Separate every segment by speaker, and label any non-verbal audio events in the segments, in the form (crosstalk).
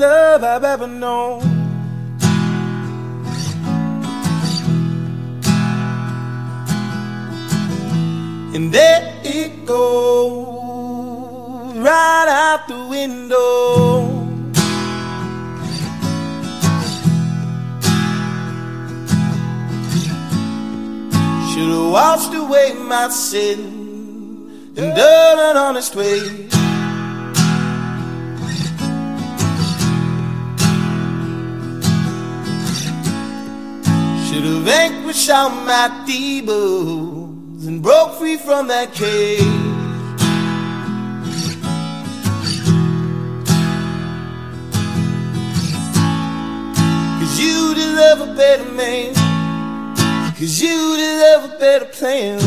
Speaker 1: love I've ever known. And there it goes, right out the window. Should've washed away my sin and done an honest way. Should've vanquished all my demons and broke free from that cage. Cause you deserve a better man. Cause you deserve a better plan.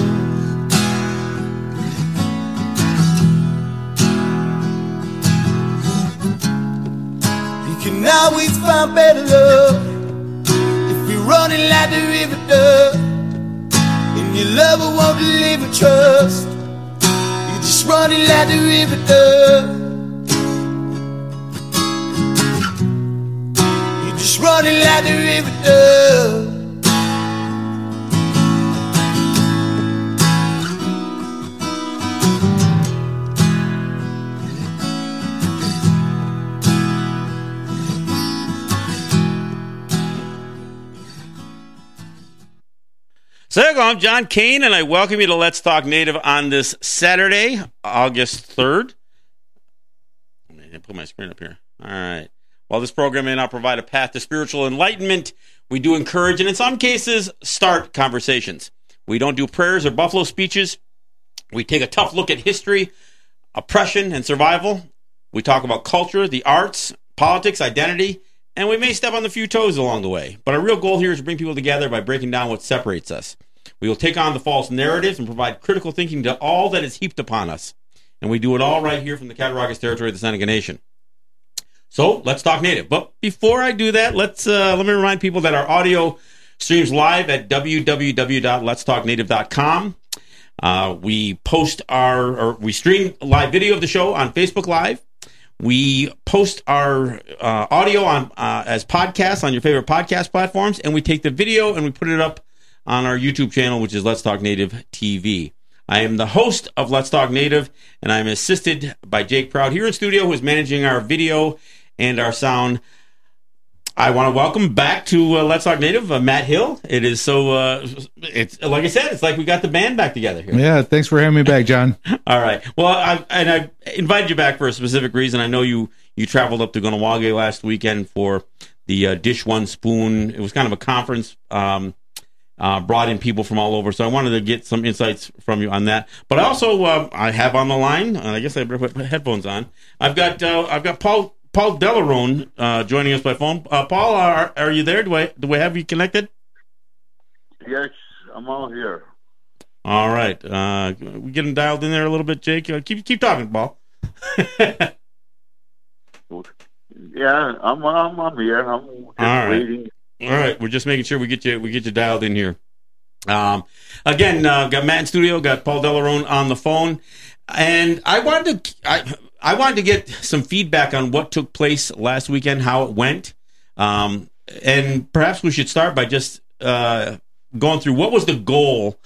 Speaker 1: You can always find better love running like the river does. And your lover won't deliver trust. You're just running like the river does. You're just running like the river does.
Speaker 2: So. I'm John Kane, and I welcome you to Let's Talk Native on this Saturday, August 3rd. Let me put my screen up here. All right. While this program may not provide a path to spiritual enlightenment, we do encourage and in some cases start conversations. We don't do prayers or buffalo speeches. We take a tough look at history, oppression, and survival. We talk about culture, the arts, politics, identity, and we may step on a few toes along the way. But our real goal here is to bring people together by breaking down what separates us. We will take on the false narratives and provide critical thinking to all that is heaped upon us. And we do it all right here from the Cattaraugus territory of the Seneca Nation. So let's talk native. But before I do that, let's uh, let me remind people that our audio streams live at www.letstalknative.com. Uh, we post our or we stream live video of the show on Facebook Live. We post our uh, audio on uh, as podcasts on your favorite podcast platforms, and we take the video and we put it up on our YouTube channel, which is Let's Talk Native TV. I am the host of Let's Talk Native, and I'm assisted by Jake Proud here in studio, who is managing our video and our sound. I want to welcome back to uh, Let's Talk Native, uh, Matt Hill. It is so, uh, it's like I said, it's like we got the band back together here.
Speaker 3: Yeah, thanks for having me back, John. (laughs)
Speaker 2: All right. Well, I, and I invited you back for a specific reason. I know you you traveled up to Kahnawake last weekend for the uh, Dish One Spoon. It was kind of a conference. Um, uh, brought in people from all over, so I wanted to get some insights from you on that. But also uh, I have on the line. I guess I better put headphones on. I've got uh, I've got Paul Paul Delaronde uh, joining us by phone. Uh, Paul, are, are you there? Do I do we have you connected?
Speaker 4: Yes, I'm all here.
Speaker 2: All right, uh, we get him dialed in there a little bit, Jake. Uh, keep keep talking, Paul. (laughs)
Speaker 4: Yeah, I'm I'm, I'm here. I'm
Speaker 2: All right.
Speaker 4: waiting.
Speaker 2: All right, we're just making sure we get you we get you dialed in here. Um, again, uh, got Matt in studio, got Paul Delaronde on the phone, and I wanted to I I wanted to get some feedback on what took place last weekend, how it went, um, and perhaps we should start by just uh, going through what was the goal.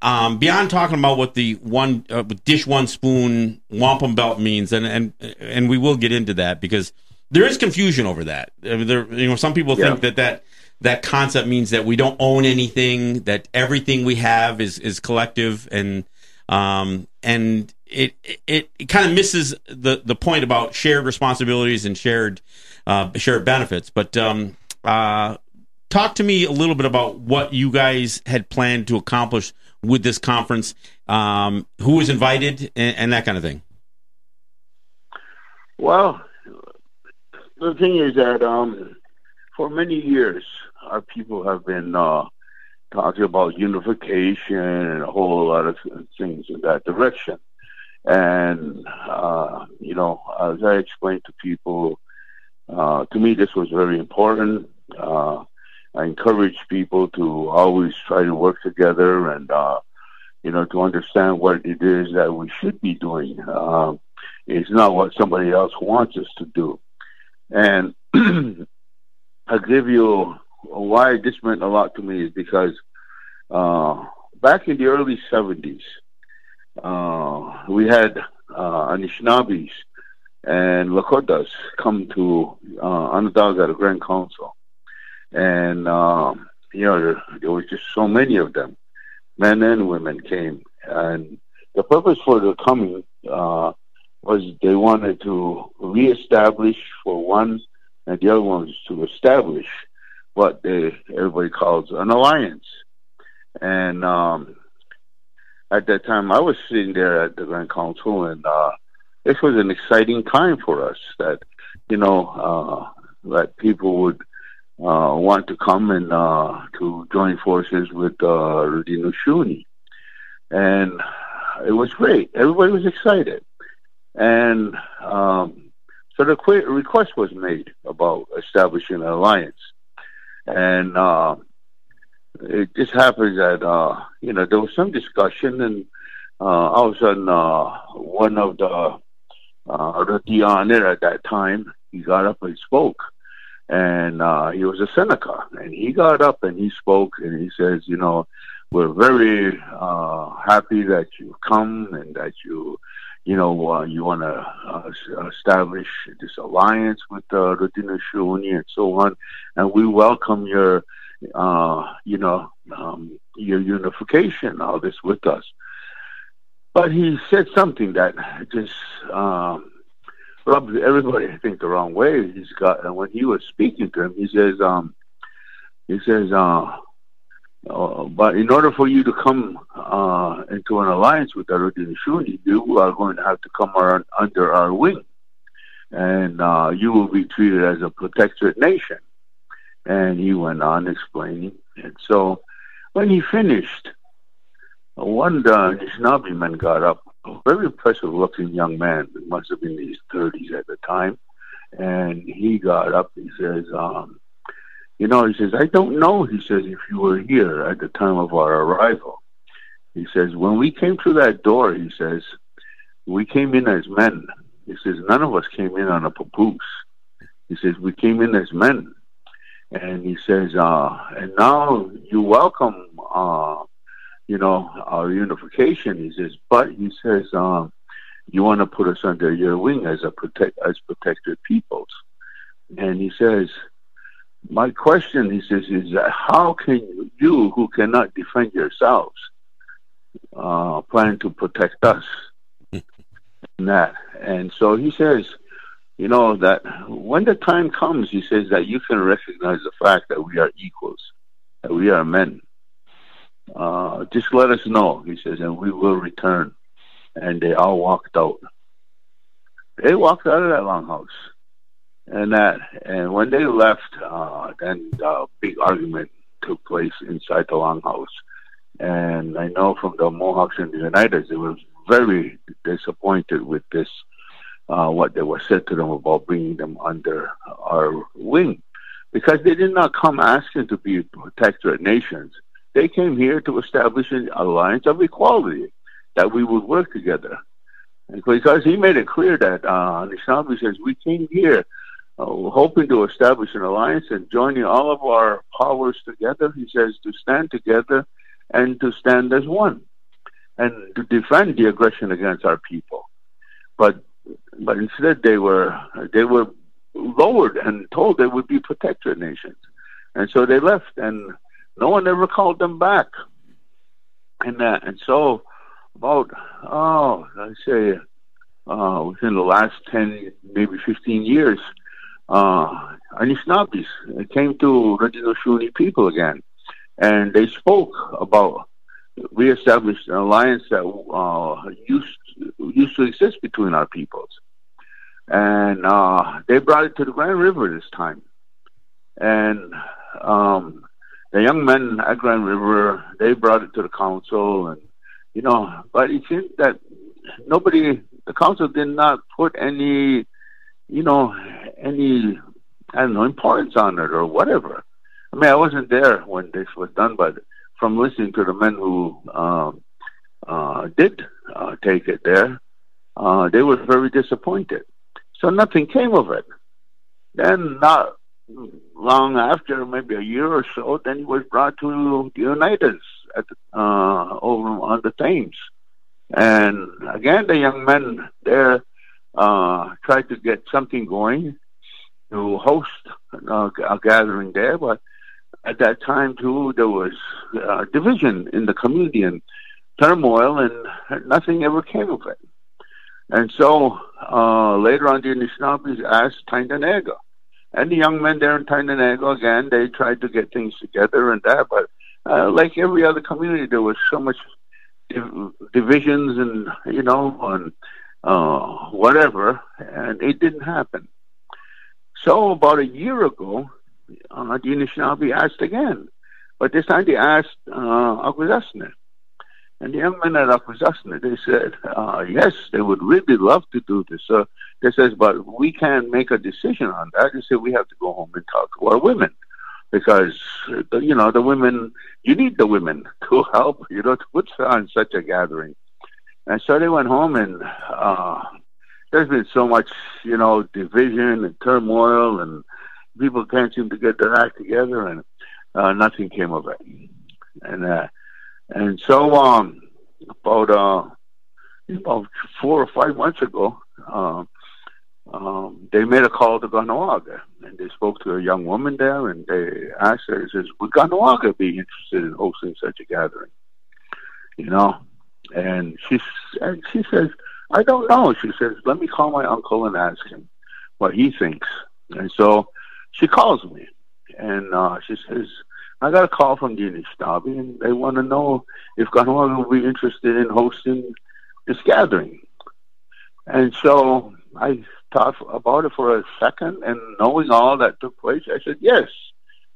Speaker 2: Um, beyond talking about what the one uh, dish one spoon wampum belt means, and and and we will get into that because there is confusion over that. I mean, there, you know, some people think that that that concept means that we don't own anything, that everything we have is is collective, and um, and it it, it kind of misses the the point about shared responsibilities and shared uh, shared benefits. But um, uh, talk to me a little bit about what you guys had planned to accomplish with this conference, um, who was invited, and, and that kind of thing.
Speaker 4: Well, the thing is that um, for many years, our people have been uh, talking about unification and a whole lot of things in that direction. And, uh, you know, as I explained to people, uh, to me, this was very important. Uh, I encourage people to always try to work together and, uh, you know, to understand what it is that we should be doing. Um, It's not what somebody else wants us to do. And (clears throat) I'll give you why this meant a lot to me is because uh, back in the early 70s, uh, we had uh, and Lakotas come to uh, Onondaga, the Grand Council. And, um, you know, there, there was just so many of them. Men and women came. And the purpose for the coming uh, was they wanted to reestablish for one, and the other one was to establish what they everybody calls an alliance. And um, at that time, I was sitting there at the Grand Council, and uh, this was an exciting time for us. That you know uh, that people would uh, want to come and uh, to join forces with uh, Haudenosaunee, and it was great. Everybody was excited, and um, so the request was made about establishing an alliance, and uh, it just happens that uh, you know there was some discussion, and uh, all of a sudden, uh, one of the uh, Ratianer at that time, he got up and spoke, and uh, he was a Seneca, and he got up and he spoke, and he says, you know, we're very uh, happy that you come and that you, you know, uh, you want to uh, establish this alliance with uh, Haudenosaunee and so on, and we welcome your, uh, you know, um, your unification, all this with us. But he said something that just um, rubbed everybody, I think, the wrong way. He's got, and when he was speaking to him, he says, um, he says, uh, uh, but in order for you to come uh, into an alliance with Haudenosaunee, you are going to have to come under our wing, and uh, you will be treated as a protectorate nation. And he went on explaining, and so when he finished, one uh, Anishinaabe man got up, a very impressive looking young man, must have been in his 30s at the time, and he got up, he says, um, you know, he says, I don't know, he says, if you were here at the time of our arrival. He says, when we came through that door, he says, we came in as men. He says, none of us came in on a papoose. He says, we came in as men. And he says, uh, and now you welcome, uh, you know, our unification. He says, but he says, um, you want to put us under your wing as a protect as protected peoples. And he says, my question, he says, is how can you, who cannot defend yourselves, uh, plan to protect us? and that, and so he says, you know, that when the time comes, he says that you can recognize the fact that we are equals, that we are men, uh, just let us know, he says, and we will return. And they all walked out. They walked out of that longhouse. And that, and when they left, uh, then a big argument took place inside the longhouse. And I know from the Mohawks and the Oneidas, they were very disappointed with this, uh, what they were said to them about bringing them under our wing. Because they did not come asking to be protectorate nations they came here to establish an alliance of equality, that we would work together. And because he made it clear that uh, Anishinaabe says, we came here uh, hoping to establish an alliance and joining all of our powers together. He says to stand together and to stand as one and to defend the aggression against our people. But but instead they were they were lowered and told they would be protectorate nations. And so they left and no one ever called them back. And that, and so about oh, I say uh, within the last ten, maybe fifteen years, uh, Anishinaabes came to Haudenosaunee people again, and they spoke about reestablished an alliance that uh, used used to exist between our peoples, and uh, they brought it to the Grand River this time, and um, the young men at Grand River, they brought it to the council, and you know, but it seems that nobody, the council did not put any, you know, any, I don't know, importance on it or whatever. I mean, I wasn't there when this was done, but from listening to the men who um, uh, did uh, take it there, uh, they were very disappointed. So nothing came of it. Then, not long after, maybe a year or so, then he was brought to the Oneidas at uh, over on the Thames. And again, the young men there uh, tried to get something going to host uh, a gathering there, but at that time too, there was uh, division in the community and turmoil, and nothing ever came of it. And so uh, later on, the Anishinaabes asked Tyendinaga. And the young men there in Tyendinaga, again, they tried to get things together and that, but uh, like every other community, there was so much div- divisions and, you know, and uh, whatever, and it didn't happen. So about a year ago, uh, the Anishinaabe asked again, but this time they asked uh. And the young men at Akwesasne, they said, uh, yes, they would really love to do this. So they says, but we can't make a decision on that. They said, we have to go home and talk to our women because, you know, the women, you need the women (laughs) to help, you know, to put on such a gathering. And so they went home and, uh, there's been so much, you know, division and turmoil and people can't seem to get their act together and, uh, nothing came of it. And, uh, and so, um, about, uh, about four or five months ago, um, um, they made a call to Kahnawake, and they spoke to a young woman there, and they asked her, "says Would Kahnawake be interested in hosting such a gathering?" You know, and she and she says, "I don't know." She says, "Let me call my uncle and ask him what he thinks." And so she calls me, and uh, she says, I got a call from the Anishinaabe, and they want to know if Kahnawake will be interested in hosting this gathering. And so I thought about it for a second, and knowing all that took place, I said, yes.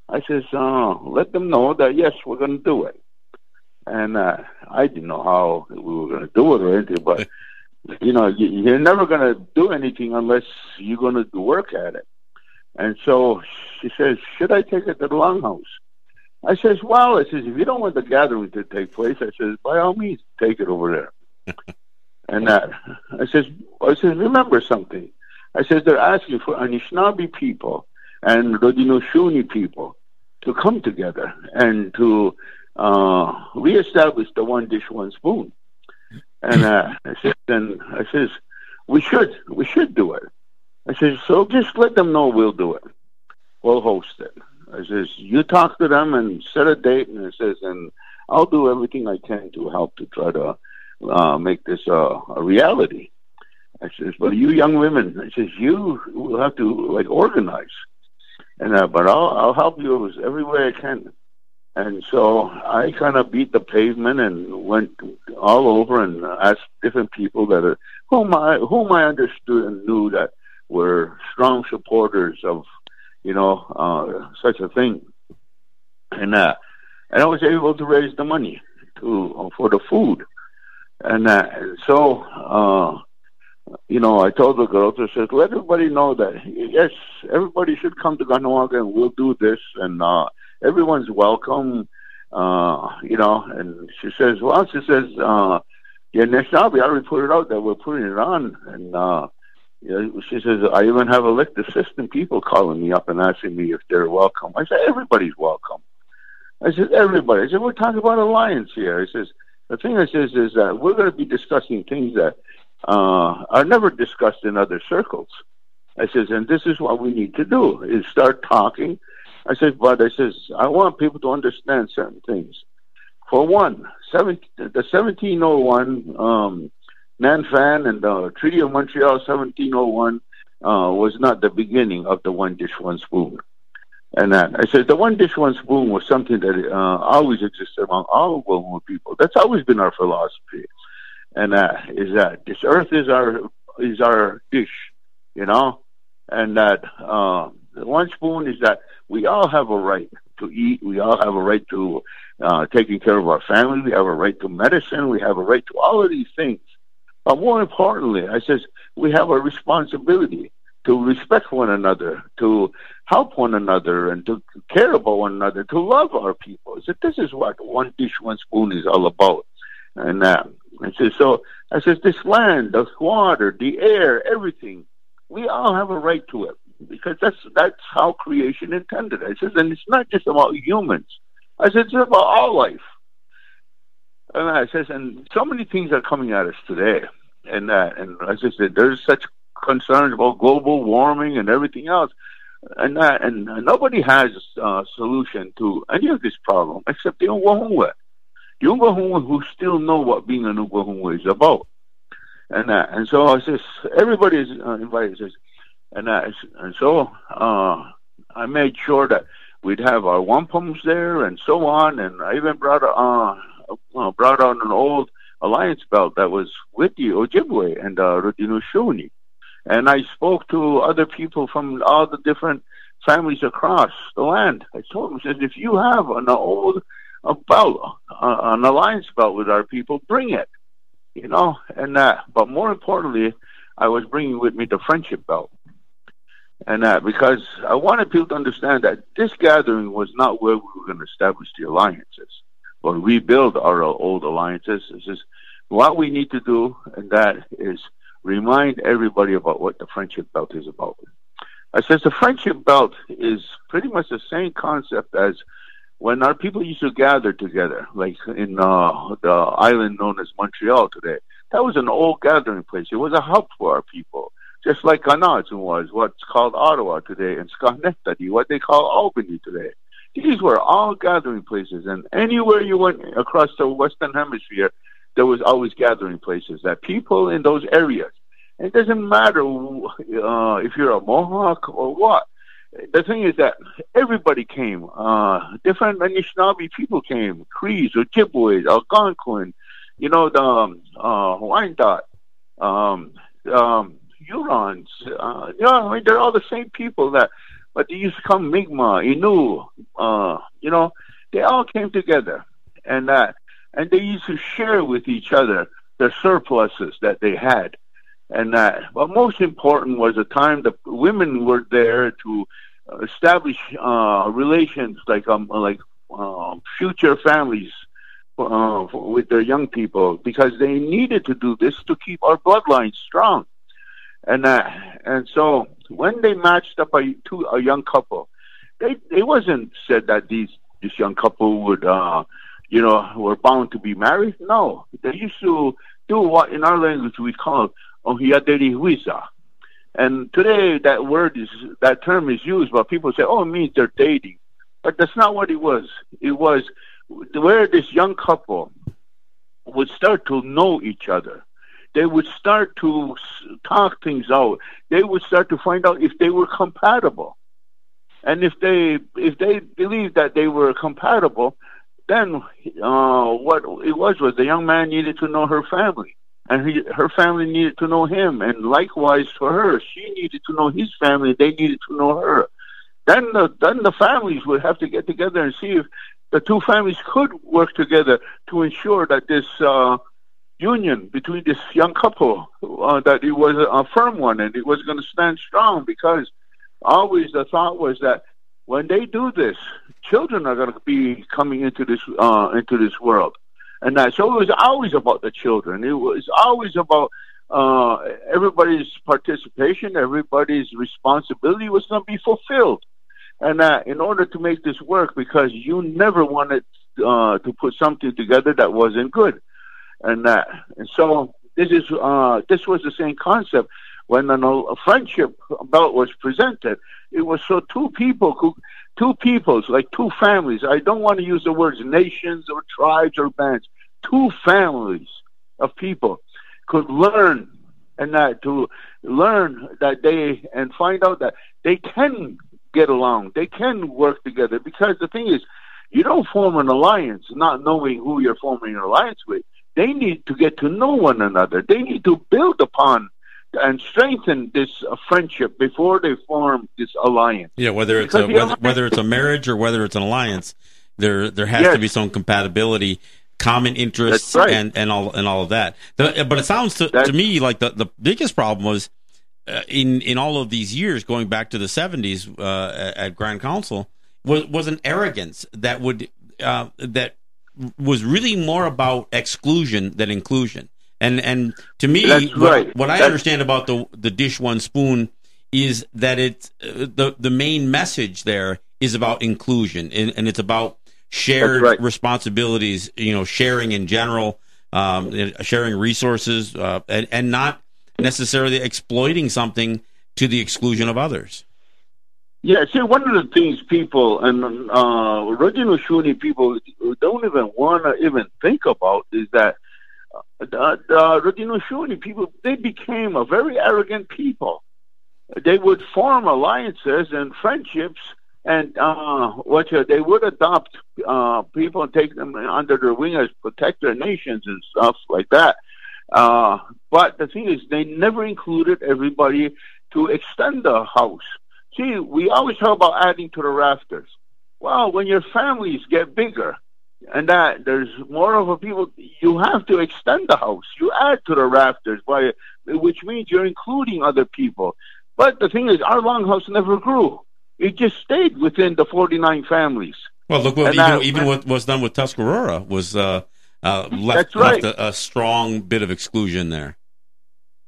Speaker 4: I says, uh, let them know that, yes, we're going to do it. And uh, I didn't know how we were going to do it or anything, but, (laughs) you know, you, are never going to do anything unless you're going to work at it. And so she says, should I take it to the longhouse? I says, well, I says, if you don't want the gathering to take place, I says, by all means, take it over there. (laughs) and that, I says, I says, remember something. I says, they're asking for Anishinaabe people and Haudenosaunee people to come together and to uh, reestablish the one dish, one spoon. And uh, I said, then I says, we should, we should do it. I says, so just let them know we'll do it. We'll host it. I says, you talk to them and set a date, and it says, and I'll do everything I can to help to try to uh, make this uh, a reality. I says, but you young women, I says, you will have to like organize, and uh, but I'll I'll help you every way I can. And so I kind of beat the pavement and went all over and asked different people that are, whom I whom I understood and knew that were strong supporters of you know, uh, such a thing. And uh, and I was able to raise the money to uh, for the food, and uh, so uh, you know, I told the girls, I said, let everybody know that yes, everybody should come to Kahnawake and we'll do this, and uh, everyone's welcome. Uh, you know, and she says, well, she says, uh, yeah, next time we already put it out that we're putting it on, and uh, yeah, she says, I even have elected assistant people calling me up and asking me if they're welcome. I said, everybody's welcome. I said, everybody. I said, we're talking about alliance here. I says, the thing I says is that we're going to be discussing things that uh, are never discussed in other circles. I says, and this is what we need to do is start talking. I said, but I says, I want people to understand certain things. For one, 17, the 1701 um, Nanfan and the Treaty of Montreal 1701 uh, was not the beginning of the one dish, one spoon. And that I said the one dish, one spoon was something that uh, always existed among all Wilma people. That's always been our philosophy. And uh, is that this earth is our is our dish, you know, and that uh, the one spoon is that we all have a right to eat. We all have a right to uh, taking care of our family. We have a right to medicine. We have a right to all of these things. But more importantly, I says we have a responsibility to respect one another, to help one another, and to care about one another, to love our people. I said this is what one dish, one spoon is all about. and that. I said, so I says, this land, the water, the air, everything, we all have a right to it because that's that's how creation intended. I says, and it's not just about humans. I said, it's about all life. And I says, and so many things are coming at us today, and that, and as I said, there's such concerns about global warming and everything else, and that, and nobody has a solution to any of this problem except the Ungwahumwe. The Ungwahumwe who still know what being an Ungwahumwe is about, and that, and so I says, everybody is uh, invited. Says, and that, and so uh, I made sure that we'd have our wampums there and so on, and I even brought a. Uh, uh, brought on an old alliance belt that was with the Ojibwe and uh, Rudinu And I spoke to other people from all the different families across the land. I told them, I said, if you have an old a belt, uh, an alliance belt with our people, bring it. You know, and uh, but more importantly, I was bringing with me the friendship belt, and that uh, because I wanted people to understand that this gathering was not where we were going to establish the alliances or rebuild our old alliances. This is what we need to do, and that is remind everybody about what the friendship belt is about. I says the friendship belt is pretty much the same concept as when our people used to gather together, like in uh, the island known as Montreal today. That was an old gathering place. It was a hub for our people, just like Kanazun was what's called Ottawa today, and Schenectady, what they call Albany today. These were all gathering places, and anywhere you went across the Western Hemisphere, there was always gathering places. That people in those areas, it doesn't matter uh, if you're a Mohawk or what. The thing is that everybody came. Uh, different Anishinaabe people came. Crees, Ojibwe, Algonquin, you know, the um, uh, Wyandotte, um, um, Hurons. Uh, you know, I mean, they're all the same people that but they used to come Mi'kmaq, Innu, uh, you know, they all came together and that, and they used to share with each other the surpluses that they had. And that, but most important was the time the women were there to establish uh, relations like um like uh, future families uh, with their young people because they needed to do this to keep our bloodline strong and uh, and so when they matched up a to a young couple, they it wasn't said that these this young couple would uh you know were bound to be married. No, they used to do what in our language we call ohiyaderi huiza. And today that word is that term is used, but people say, "Oh, it means they're dating," but that's not what it was. It was where this young couple would start to know each other they would start to talk things out. They would start to find out if they were compatible. And if they if they believed that they were compatible, then uh, what it was was the young man needed to know her family, and he, her family needed to know him, and likewise for her, she needed to know his family. They needed to know her. Then the then the families would have to get together and see if the two families could work together to ensure that this uh, union between this young couple uh, that it was a firm one and it was going to stand strong because always the thought was that when they do this, children are going to be coming into this uh, into this world, and that so it was always about the children. It was always about uh, everybody's participation, everybody's responsibility was going to be fulfilled, and in order to make this work, because you never wanted uh, to put something together that wasn't good and that. And so this is uh, this was the same concept when a friendship belt was presented. It was so two people could, two peoples, like two families. I don't want to use the words nations or tribes or bands. Two families of people could learn and that to learn that they and find out that they can get along, they can work together. Because the thing is, you don't form an alliance not knowing who you're forming an alliance with. They need to get to know one another. They need to build upon and strengthen this uh, friendship before they form this alliance.
Speaker 2: Yeah, whether it's a, whether, whether, it's a marriage or whether it's an alliance, there there has yes. to be some compatibility, common interests, right. and, and all and all of that. The, but it sounds to, to me like the, the biggest problem was uh, in in all of these years, going back to the seventies uh, at Grand Council, was was an arrogance that would uh, that was really more about exclusion than inclusion. And and to me, what,
Speaker 4: right.
Speaker 2: what I
Speaker 4: That's-
Speaker 2: understand about the the dish one spoon is that it uh, the the main message there is about inclusion and, and it's about shared
Speaker 4: right.
Speaker 2: responsibilities. You know, sharing in general, um, sharing resources, uh, and and not necessarily exploiting something to the exclusion of others.
Speaker 4: Yeah, see, one of the things people and uh, original Shuni people don't even want to even think about is that uh, the, original Shuni people they became a very arrogant people. They would form alliances and friendships, and uh, what they would adopt uh, people and take them under their wing as protector nations and stuff like that. Uh, but the thing is, they never included everybody to extend the house. See, we always talk about adding to the rafters. Well, when your families get bigger and that there's more of a people, you have to extend the house. You add to the rafters, by which means you're including other people. But the thing is, our longhouse never grew. It just stayed within the 49 families.
Speaker 2: Well, look what
Speaker 4: And
Speaker 2: even,
Speaker 4: that-
Speaker 2: even what was done with Tuscarora was uh, uh, left,
Speaker 4: right.
Speaker 2: left a, a strong bit of exclusion there.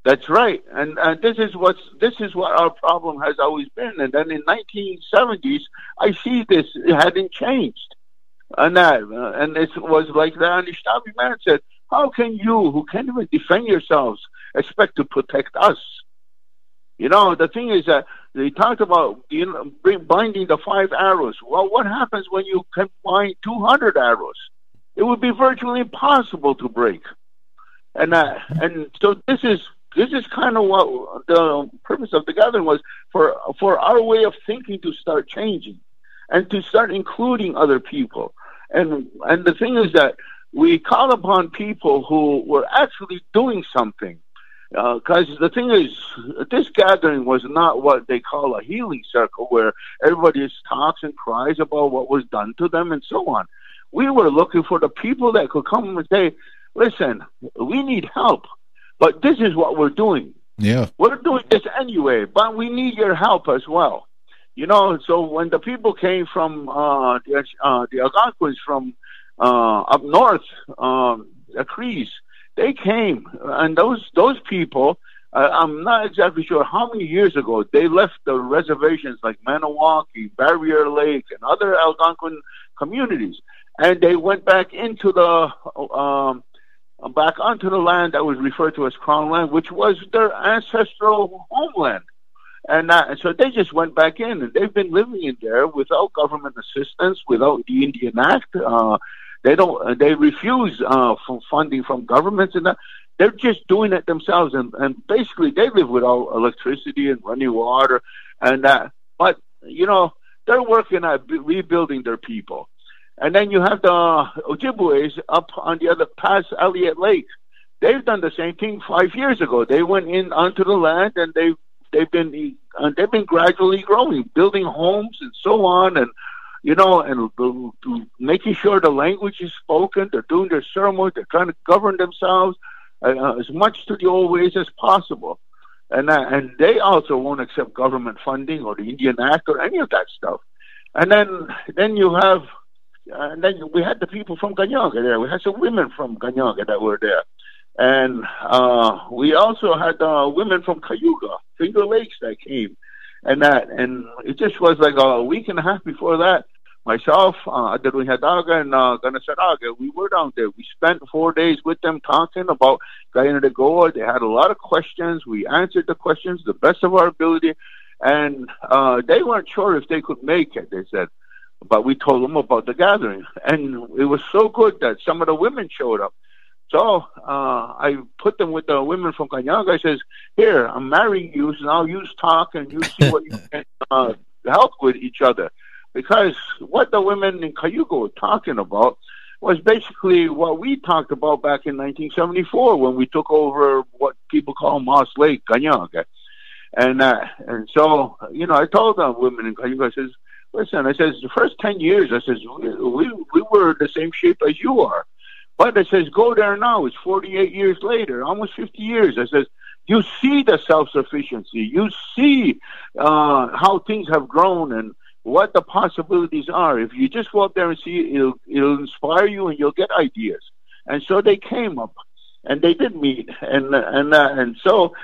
Speaker 4: That's right, and and this is what's this is what our problem has always been. And then in 1970s, I see this it hadn't changed, and that uh, and it was like the Anishinaabe man said, "How can you, who can't even defend yourselves, expect to protect us?" You know, the thing is that they talked about you know, binding the five arrows. Well, what happens when you can bind 200 arrows? It would be virtually impossible to break. And uh, and so this is this is kind of what the purpose of the gathering was for for our way of thinking to start changing and to start including other people. And and the thing is that we call upon people who were actually doing something. Uh, because the thing is, this gathering was not what they call a healing circle, where everybody just talks and cries about what was done to them and so on. We were looking for the people that could come and say, "Listen, we need help, but this is what we're doing.
Speaker 3: Yeah.
Speaker 4: We're doing this anyway, but we need your help as well." You know, so when the people came from uh, the uh, the Algonquins from uh, up north, um, the Crees, they came, and those those people. Uh, I'm not exactly sure how many years ago they left the reservations like Maniwaki, Barrier Lake, and other Algonquin communities, and they went back into the um, back onto the land that was referred to as Crown Land, which was their ancestral homeland. And, uh, and so they just went back in, and they've been living in there without government assistance, without the Indian Act. Uh, they don't. uh, They refuse uh, from funding from governments, and that. they're just doing it themselves. And, and basically, they live without electricity and running water, and that. But you know, they're working at rebuilding their people. And then you have the Ojibways up on the other past Elliott Lake. They've done the same thing five years ago. They went in onto the land and they've they've been uh, they've been gradually growing, building homes and so on, and you know, and uh, making sure the language is spoken. They're doing their ceremony. They're trying to govern themselves uh, as much to the old ways as possible. And uh, and they also won't accept government funding or the Indian Act or any of that stuff. And then then you have and then we had the people from Ganienkeh there. We had some women from Ganienkeh that were there. And uh, we also had uh, women from Cayuga, Finger Lakes that came. And that, and it just was like a week and a half before that. Myself, uh, Hadaga, and uh, Ganasaraga, we were down there. We spent four days with them talking about Guyana de Goa. They had a lot of questions. We answered the questions the best of our ability. And uh, they weren't sure if they could make it, they said but we told them about the gathering, and it was so good that some of the women showed up. So uh, I put them with the women from Ganienkeh. I says, "Here, I'm marrying you, so now you talk and you see what you (laughs) can uh, help with each other." Because what the women in Cayuga were talking about was basically what we talked about back in 1974 when we took over what people call Moss Lake, Ganienkeh. And uh, and so you know, I told the women in Cayuga, I says, listen, I says, the first 10 years, I says, we, we, we were the same shape as you are. But I says, go there now. It's 48 years later, almost 50 years. I says, you see the self-sufficiency. You see uh, how things have grown and what the possibilities are. If you just go up there and see, it'll it'll inspire you, and you'll get ideas. And so they came up, and they did meet, and and uh, and so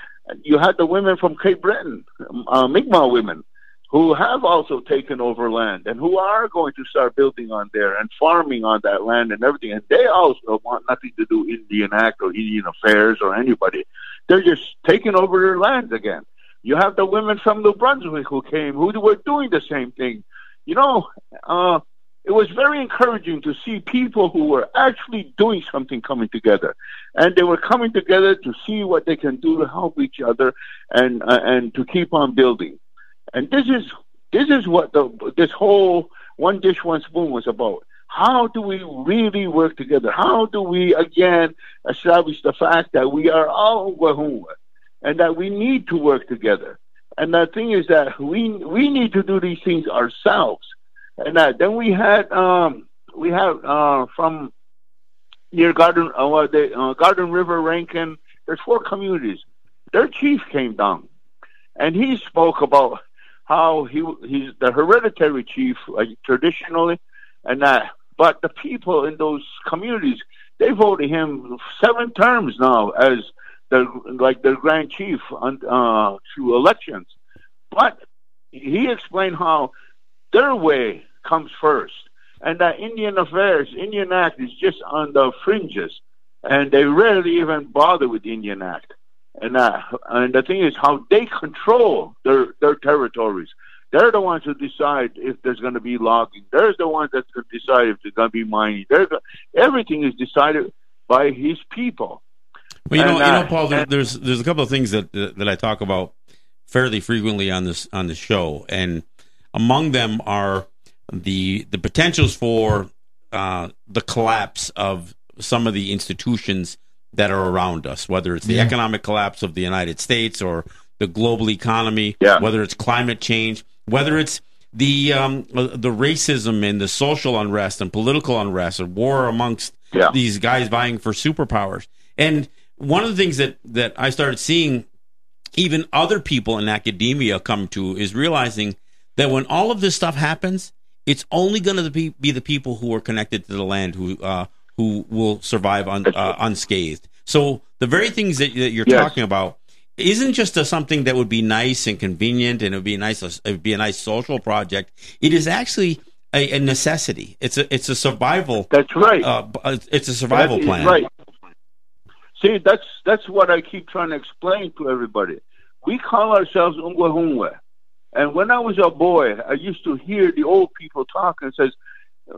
Speaker 4: you had the women from Cape Breton, uh, Mi'kmaq women, who have also taken over land and who are going to start building on there and farming on that land and everything. And they also want nothing to do Indian Act or Indian Affairs or anybody. They're just taking over their lands again. You have the women from New Brunswick who came, who were doing the same thing. You know, uh, it was very encouraging to see people who were actually doing something coming together, and they were coming together to see what they can do to help each other and uh, and to keep on building. And this is this is what the this whole one dish one spoon was about. How do we really work together? How do we again establish the fact that we are all Wahunwa and that we need to work together? And the thing is that we we need to do these things ourselves. And that then we had um, we have uh, from near Garden uh, the uh, Garden River Rankin. There's four communities. Their chief came down, and he spoke about how he he's the hereditary chief traditionally, and that. But the people in those communities they voted him seven terms now as the like their grand chief on, uh, through elections. But he explained how their way comes first, and that Indian Affairs, Indian Act is just on the fringes, and they rarely even bother with the Indian Act. And uh, and the thing is how they control their their territories. They're the ones who decide if there's going to be logging. They're the ones that to decide if there's going to be mining. They're the, everything is decided by his people.
Speaker 2: Well, you know, and, uh, you know, Paul. There, there's there's a couple of things that that I talk about fairly frequently on this on the show, and among them are the the potentials for uh, the collapse of some of the institutions that are around us, whether it's the yeah. economic collapse of the United States or the global economy,
Speaker 4: yeah.
Speaker 2: whether it's climate change, whether it's the um, the racism and the social unrest and political unrest and war amongst
Speaker 4: yeah.
Speaker 2: these guys vying for superpowers. And one of the things that that I started seeing even other people in academia come to is realizing that when all of this stuff happens, it's only going to be, be the people who are connected to the land who uh, who will survive un, uh, unscathed. So the very things that, that you're yes. talking about isn't just a, something that would be nice and convenient and it would be a nice it would be a nice social project. It is actually a, a necessity. It's a it's a survival.
Speaker 4: That's right.
Speaker 2: Uh, it's a survival
Speaker 4: that
Speaker 2: plan.
Speaker 4: Right. See, that's that's what I keep trying to explain to everybody. We call ourselves Ungwahungwe. And when I was a boy, I used to hear the old people talk and says,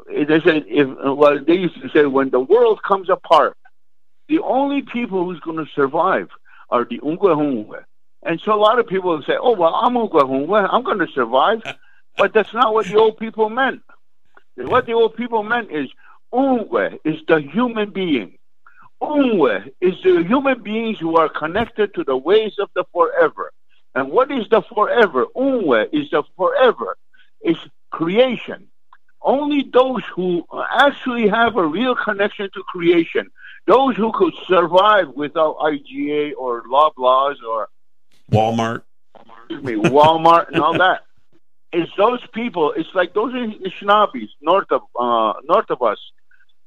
Speaker 4: they said if well they used to say when the world comes apart, the only people who's going to survive are the Ungwehungwe. And so a lot of people say, "Oh well, I'm Ungwehungwe, I'm going to survive," but that's not what the old people meant. What the old people meant is Ungwe is the human being. Ungwe is the human beings who are connected to the ways of the forever. And what is the forever? Ungwe is the forever. It's creation. Only those who actually have a real connection to creation, those who could survive without IGA or Loblaws or
Speaker 2: Walmart,
Speaker 4: excuse me, Walmart and all that. It's those people. It's like those Anishinaabes north of uh, north of us,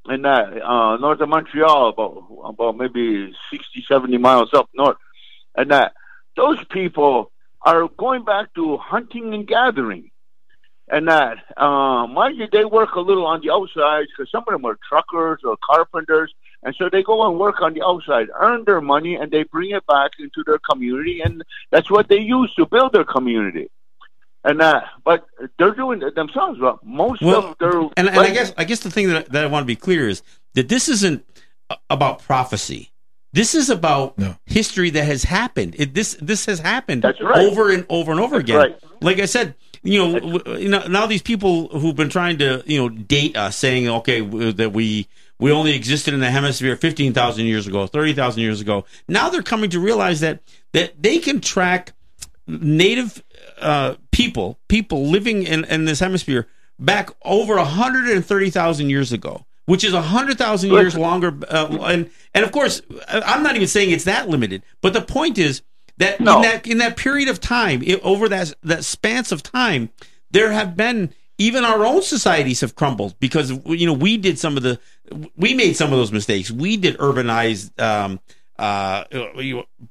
Speaker 4: in that uh, north of Montreal, about about maybe 60, 70 miles up north, and that those people are going back to hunting and gathering and that. Uh, mind you, they work a little on the outside because some of them are truckers or carpenters, and so they go and work on the outside, earn their money, and they bring it back into their community, and that's what they use to build their community. And uh, but they're doing it themselves. But most well, of their
Speaker 2: and, and I guess I guess the thing that, that I want to be clear is that this isn't about prophecy. This is about no. history that has happened. It, this this has happened
Speaker 4: right.
Speaker 2: over and over and over
Speaker 4: That's
Speaker 2: again.
Speaker 4: Right.
Speaker 2: Like I said, you know, you know, now these people who've been trying to you know date us, saying okay that we we only existed in the hemisphere fifteen thousand years ago, thirty thousand years ago. Now they're coming to realize that that they can track native uh, people, people living in, in this hemisphere back over 130,000 years ago which is a hundred thousand years longer. Uh, and and of course, I'm not even saying it's that limited. But the point is that
Speaker 4: no.
Speaker 2: in that in that period of time, it, over that that span of time, there have been even our own societies have crumbled because you know we did some of the we made some of those mistakes. We did urbanized um, uh,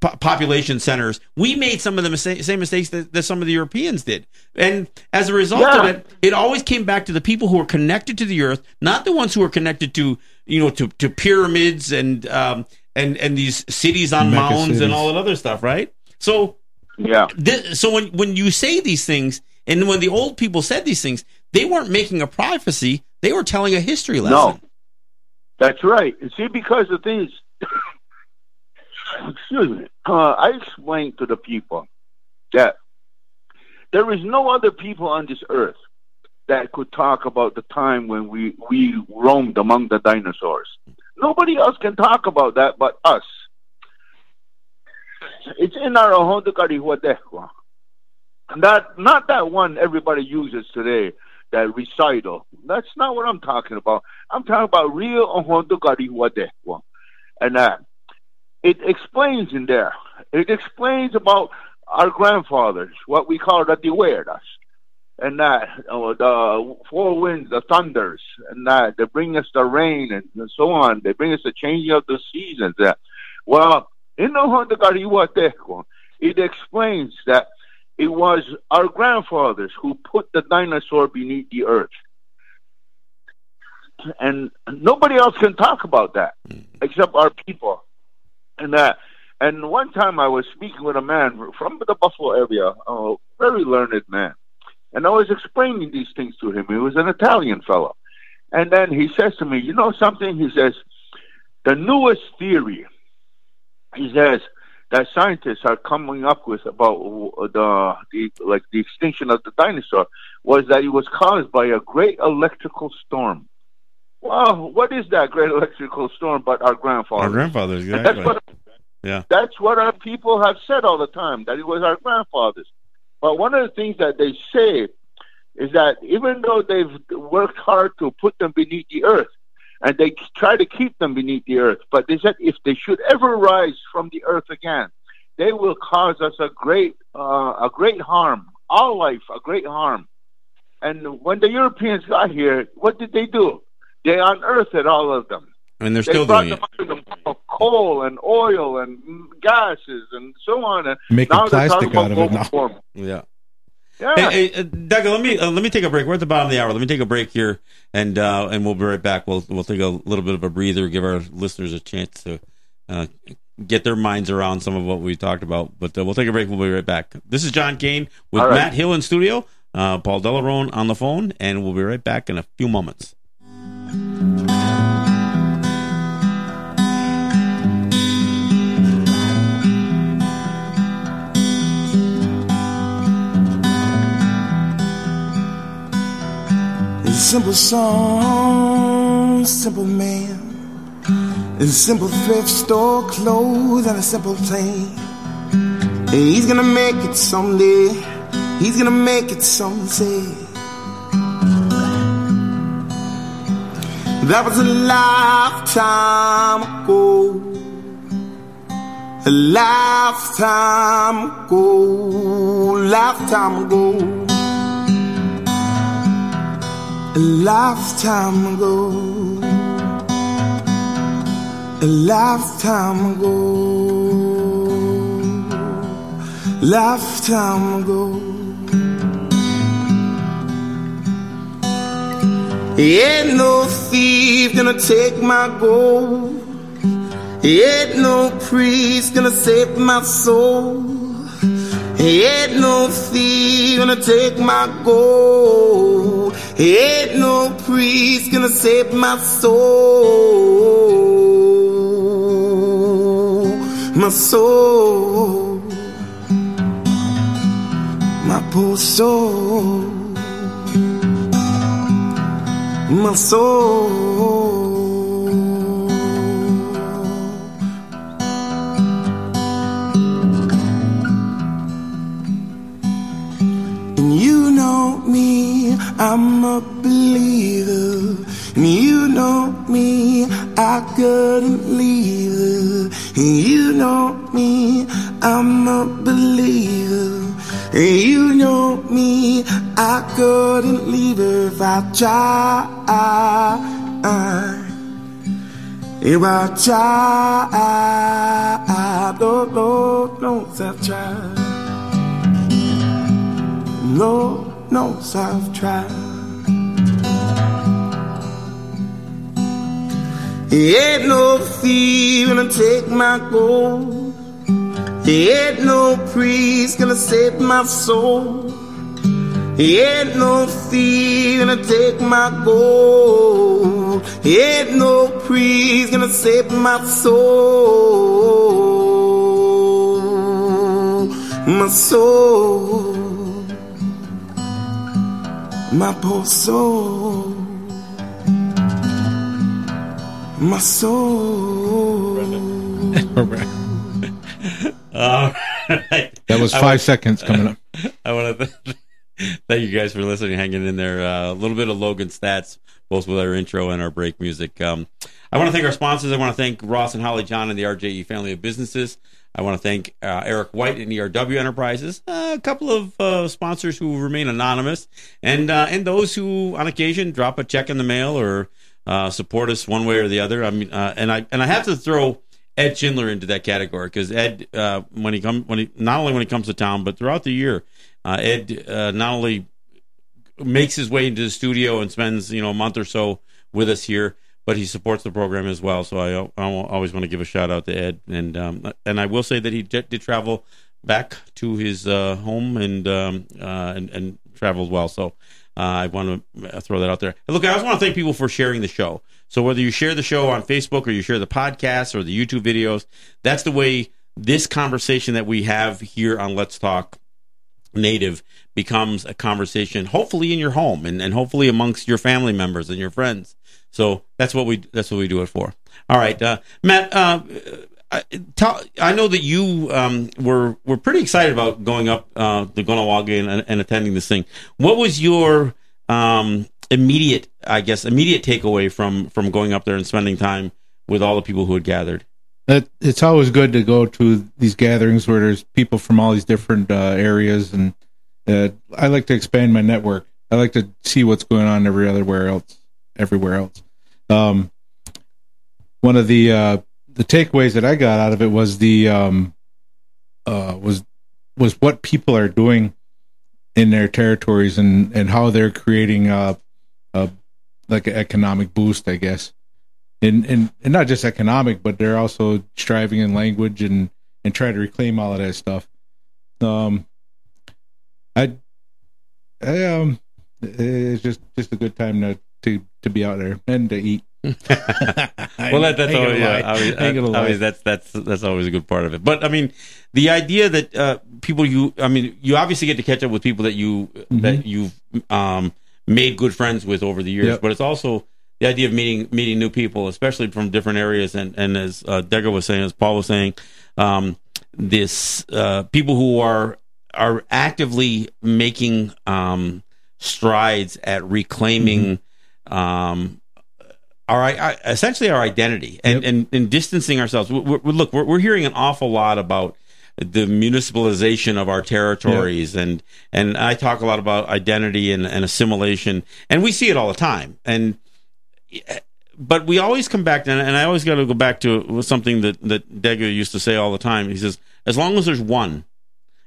Speaker 2: population centers. We made some of the same mistakes that, that, some of the Europeans did, and as a result yeah. of it, it always came back to the people who were connected to the earth, not the ones who were connected to you know to to pyramids and um, and and these cities on Mecca mounds cities. and all that other stuff, right? So
Speaker 4: yeah.
Speaker 2: This, so when when you say these things, and when the old people said these things, they weren't making a prophecy; they were telling a history lesson.
Speaker 4: No, that's right. And see, because the things, (coughs) excuse me, uh, I explained to the people that there is no other people on this earth that could talk about the time when we we roamed among the dinosaurs. Nobody else can talk about that but us. It's in our Honda Karihuatekwa. Not that one everybody uses today, that recital. That's not what I'm talking about. I'm talking about real Honda And that it explains in there. It explains about our grandfathers, what we call the Diweras, and that uh, the four winds, the thunders, and that they bring us the rain and so on. They bring us the changing of the seasons. That well, in the Honda it explains that it was our grandfathers who put the dinosaur beneath the earth. And nobody else can talk about that except our people. And that and one time I was speaking with a man from the Buffalo area, a very learned man. And I was explaining these things to him. He was an Italian fellow. And then he says to me, You know something? He says, The newest theory, he says, that scientists are coming up with about the, the like the extinction of the dinosaur was that it was caused by a great electrical storm. Well, what is that great electrical storm but our grandfathers?
Speaker 2: Our grandfathers, exactly. (laughs) That's what, yeah.
Speaker 4: That's what our people have said all the time, that it was our grandfathers. But one of the things that they say is that even though they've worked hard to put them beneath the earth, and they try to keep them beneath the earth. But they said if they should ever rise from the earth again, they will cause us a great, uh, a great harm, all life, a great harm. And when the Europeans got here, what did they do? They unearthed all of them.
Speaker 2: And they're they still doing
Speaker 4: it. coal and oil and gases and so on. And
Speaker 3: Making plastic out of it now.
Speaker 2: Yeah. Yeah. Hey, hey, uh, Doug, let me uh, let me take a break. We're at the bottom of the hour. Let me take a break here, and uh, and we'll be right back. We'll we'll take a little bit of a breather, give our listeners a chance to uh, get their minds around some of what we talked about. But uh, we'll take a break. We'll be right back. This is John Kane with right. Matt Hill in studio, uh, Paul Delaronde on the phone, and we'll be right back in a few moments.
Speaker 1: Simple song, simple man. A simple thrift store clothes and a simple. And he's gonna make it someday. He's gonna make it someday. That was a lifetime ago. A lifetime ago. Lifetime ago a lifetime ago, a lifetime ago, lifetime ago. Ain't no thief gonna take my gold. Ain't no priest gonna save my soul. Ain't no thief gonna take my gold. Ain't no priest gonna save my soul. My soul. My poor soul. My soul. I'm a believer. And you know me, I couldn't leave her. And you know me, I'm a believer. and You know me, I couldn't leave if I tried. If I tried, Lord, Lord knows I've. Lord knows I've tried. Ain't no thief gonna take my gold. He Ain't no priest gonna save my soul. He Ain't no thief gonna take my gold. He Ain't no priest gonna save my soul. My soul. My poor soul. My soul. (laughs)
Speaker 2: All right.
Speaker 3: That was five seconds coming up. (laughs)
Speaker 2: I want to th- (laughs) thank you guys for listening, hanging in there. Uh, a little bit of Logan Staats, both with our intro and our break music. Um, I want to thank our sponsors. I want to thank Ross and Holly John and the RJE family of businesses. I want to thank uh, Eric White and ERW Enterprises, uh, a couple of uh, sponsors who remain anonymous, and uh, and those who, on occasion, drop a check in the mail or uh, support us one way or the other. I mean, uh, and I and I have to throw Ed Schindler into that category because Ed, when he come when he not only when he comes to town, but throughout the year, Ed not only makes his way into the studio and spends you know a month or so with us here, but he supports the program as well. So I, I always want to give a shout out to Ed, and um, and I will say that he did, did travel back to his uh, home and um, uh, and and traveled well. So. Uh, I want to throw that out there. And look, I also want to thank people for sharing the show. So whether you share the show on Facebook or you share the podcast or the YouTube videos, that's the way this conversation that we have here on Let's Talk Native becomes a conversation, hopefully in your home and, and hopefully amongst your family members and your friends. So that's what we that's what we do it for. All right, uh, Matt. Uh, I, tell, I know that you um, were were pretty excited about going up uh, the Kahnawake and, and attending this thing. What was your um, immediate, I guess, immediate takeaway from from going up there and spending time with all the people who had gathered?
Speaker 3: It, it's always good to go to these gatherings where there's people from all these different uh, areas, and uh, I like to expand my network. I like to see what's going on every other else, everywhere else. Um, one of the uh, the takeaways that I got out of it was the um, uh, was was what people are doing in their territories and and how they're creating a, a like an economic boost, I guess, and and and not just economic, but they're also striving in language and and try to reclaim all of that stuff. Um, I, I um, it's just just a good time to to to be out there and to eat. (laughs)
Speaker 2: well, that, that's always, yeah, always, always, that's that's that's always a good part of it. But I mean, the idea that uh, people you, I mean, you obviously get to catch up with people that you mm-hmm. that you've um, made good friends with over the years. Yep. But it's also the idea of meeting meeting new people, especially from different areas. And and as uh, Dega was saying, as Paul was saying, um, this uh, people who are are actively making um, strides at reclaiming. Mm-hmm. Um, our essentially our identity and, yep. and, and distancing ourselves. we we look, we're, we're hearing an awful lot about the municipalization of our territories and and I talk a lot about identity and, and assimilation and we see it all the time and but we always come back to, and I always got to go back to something that that Dega used to say all the time. He says, as long as there's one,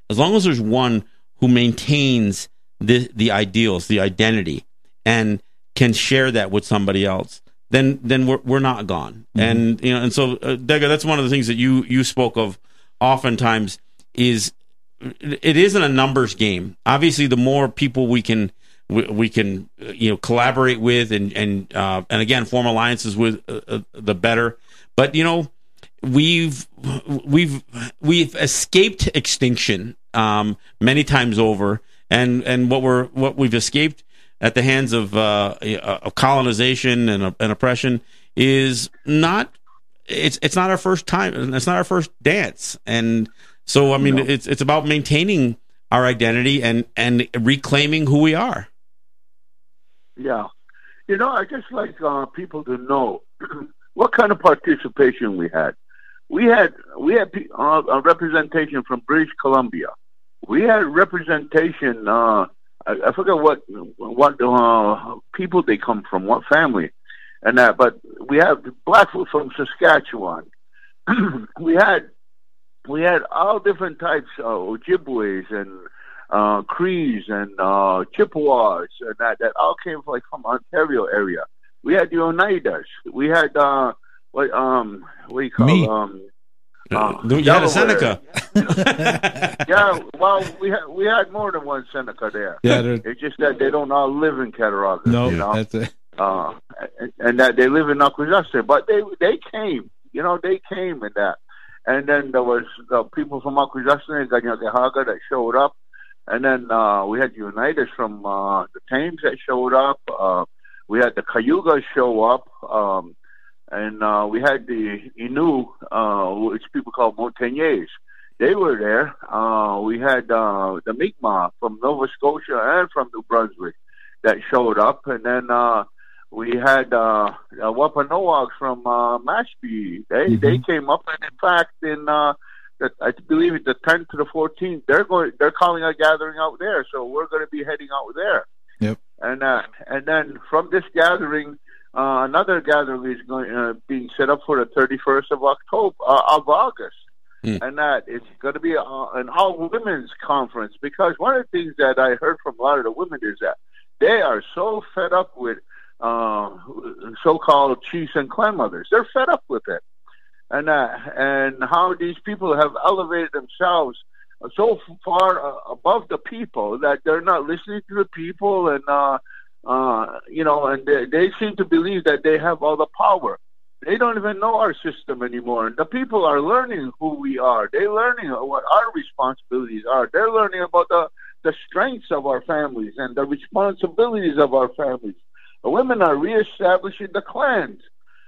Speaker 2: as long as there's one who maintains the the ideals, the identity, and can share that with somebody else, then then we're we're not gone. Mm-hmm. And you know, and so uh, Dega, that's one of the things that you you spoke of oftentimes is it isn't a numbers game. Obviously, the more people we can we, we can you know collaborate with and and uh, and again form alliances with, uh, uh, the better. But you know, we've we've we've escaped extinction um, many times over, and and what we're what we've escaped at the hands of, uh, of colonization and, and oppression is not it's it's not our first time it's not our first dance and so i mean no. it's it's about maintaining our identity and and reclaiming who we are
Speaker 4: yeah you know i just like uh, people to know (clears throat) what kind of participation we had we had we had uh, a representation from british columbia we had representation. Uh, I, I forget what what uh, people they come from, what family, and that. But we have Blackfoot from Saskatchewan. (clears throat) we had we had all different types of Ojibways and uh, Crees and uh, Chippewas and that that all came from, like from Ontario area. We had the Oneidas. We had uh, what um what do you call
Speaker 3: Me.
Speaker 4: um
Speaker 2: Uh, you had a Seneca. (laughs)
Speaker 4: yeah, well, we had we had more than one Seneca there.
Speaker 3: Yeah, they're-
Speaker 4: It's just that they don't all live in Cattaraugus.
Speaker 3: no,
Speaker 4: you know,
Speaker 3: that's it.
Speaker 4: uh, and, and that they live in Akwesasne. But they they came, you know, they came in that. And then there was uh, people from Akwesasne and Ganyagehaga that showed up. And then uh, we had Oneidas from uh, the Thames that showed up. Uh, we had the Cayugas show up. Um, and uh, we had the Innu, uh, which people call Montagnais. They were there. Uh, we had uh, the Mi'kmaq from Nova Scotia and from New Brunswick that showed up. And then uh, we had uh, uh, Wampanoag from uh, Mashpee. They
Speaker 3: Mhm.
Speaker 4: they came up, and in fact, in uh, the, I believe it's the 10th to the 14th, they're going. They're calling a gathering out there, so we're going to be heading out there.
Speaker 3: Yep.
Speaker 4: And uh, and then from this gathering, uh, another gathering is going uh, being set up for the 31st of October uh, of August.
Speaker 2: Hmm.
Speaker 4: And that it's going to be a, an all women's conference because one of the things that I heard from a lot of the women is that they are so fed up with uh, so-called chiefs and clan mothers. They're fed up with it, and uh, and how these people have elevated themselves so far uh, above the people that they're not listening to the people, and uh, you know, and they, they seem to believe that they have all the power. They don't even know our system anymore. And the people are learning who we are. They're learning what our responsibilities are. They're learning about the, the strengths of our families and the responsibilities of our families. The women are reestablishing the clans,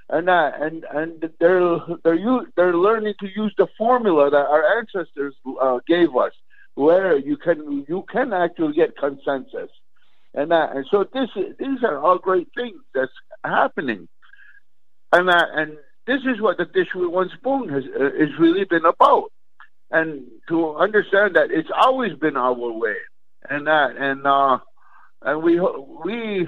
Speaker 4: and uh, and and they're they're u- they're learning to use the formula that our ancestors uh, gave us, where you can you can actually get consensus, and uh, and so this these are all great things that's happening, and and this is what the dish with one spoon has uh, really been about, and to understand that it's always been our way, and that and uh, and we we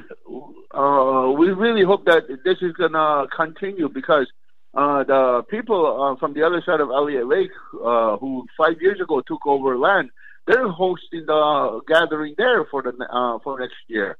Speaker 4: uh, we really hope that this is gonna continue because uh, the people uh, from the other side of Elliott Lake, uh, who five years ago took over land, they're hosting the gathering there for the uh, for next year,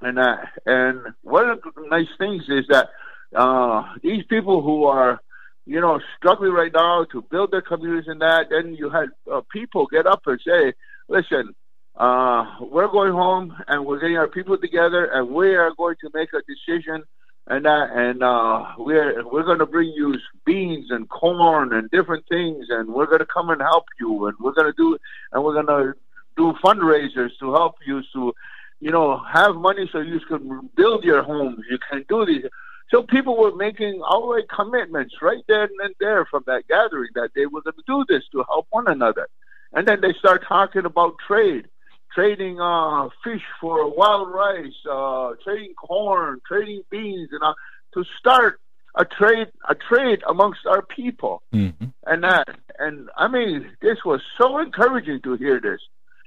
Speaker 4: and uh, and one of the nice things is that uh, these people who are you know struggling right now to build their communities and that, then you had uh, people get up and say, listen uh, we're going home and we're getting our people together and we are going to make a decision and that and uh, we're we're going to bring you beans and corn and different things and we're going to come and help you and we're going to do and we're going to do fundraisers to help you to you know have money so you can build your homes you can do these so people were making outright commitments right then and there from that gathering that they were going to do this to help one another. And then they start talking about trade trading uh, fish for wild rice, uh, trading corn, trading beans, and uh, to start a trade a trade amongst our people.
Speaker 3: hmm
Speaker 4: And that and I mean this was so encouraging to hear this.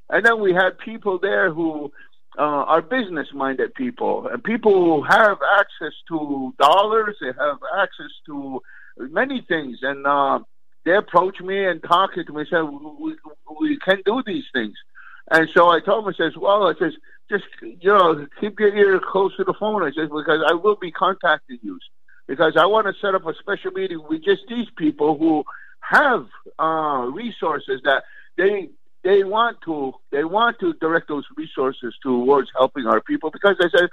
Speaker 4: And then we had people there who uh, are business minded people and people who have access to dollars, they have access to many things and uh, they approached me and talked to me and said we, we can do these things. And so I told him, I says, well, I says, just, you know, keep your ear close to the phone. I says, because I will be contacting you. Because I want to set up a special meeting with just these people who have uh, resources that they they want to they want to direct those resources towards helping our people. Because I said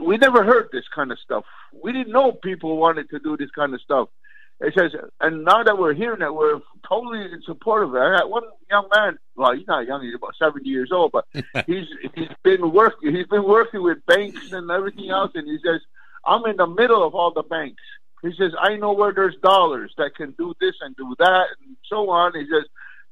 Speaker 4: we never heard this kind of stuff. We didn't know people wanted to do this kind of stuff. It says, and now that we're hearing it, we're totally in support of it. I got one young man. Well, he's not young; he's about seventy years old, but (laughs) he's he's been working. He's been working with banks and everything else, and he says, "I'm in the middle of all the banks." He says, "I know where there's dollars that can do this and do that, and so on." He says,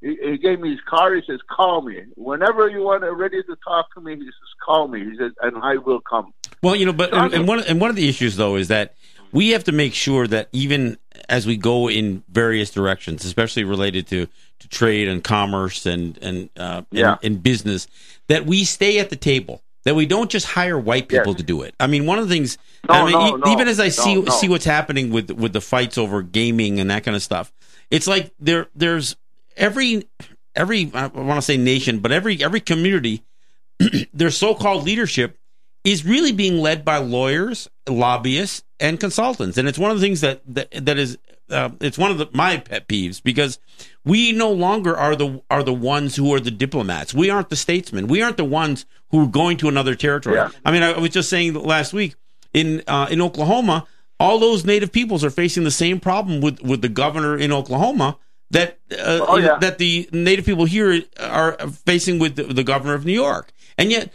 Speaker 4: he, he gave me his card. He says, "Call me whenever you want ready to talk to me." He says, "Call me." He says, "And I will come."
Speaker 2: Well, you know, but and, and one and one of the issues though is that we have to make sure that even as we go in various directions, especially related to, to trade and commerce and and, uh,
Speaker 4: Yeah.
Speaker 2: and and business, that we stay at the table. That we don't just hire white people
Speaker 4: Yes.
Speaker 2: to do it. I mean, one of the things.
Speaker 4: No,
Speaker 2: I mean,
Speaker 4: no,
Speaker 2: e-
Speaker 4: no,
Speaker 2: even as I see see what's happening with with the fights over gaming and that kind of stuff, it's like there there's every every I want to say nation, but every every community, (clears throat) their so-called leadership is really being led by lawyers, lobbyists, and consultants, and it's one of the things that that, that is uh, it's one of the, my pet peeves because we no longer are the are the ones who are the diplomats. We aren't the statesmen. We aren't the ones who are going to another territory.
Speaker 4: Yeah.
Speaker 2: I mean, I was just saying last week in uh, in Oklahoma, all those native peoples are facing the same problem with with the governor in Oklahoma that uh,
Speaker 4: Oh, yeah.
Speaker 2: that the native people here are facing with the, the governor of New York, and yet.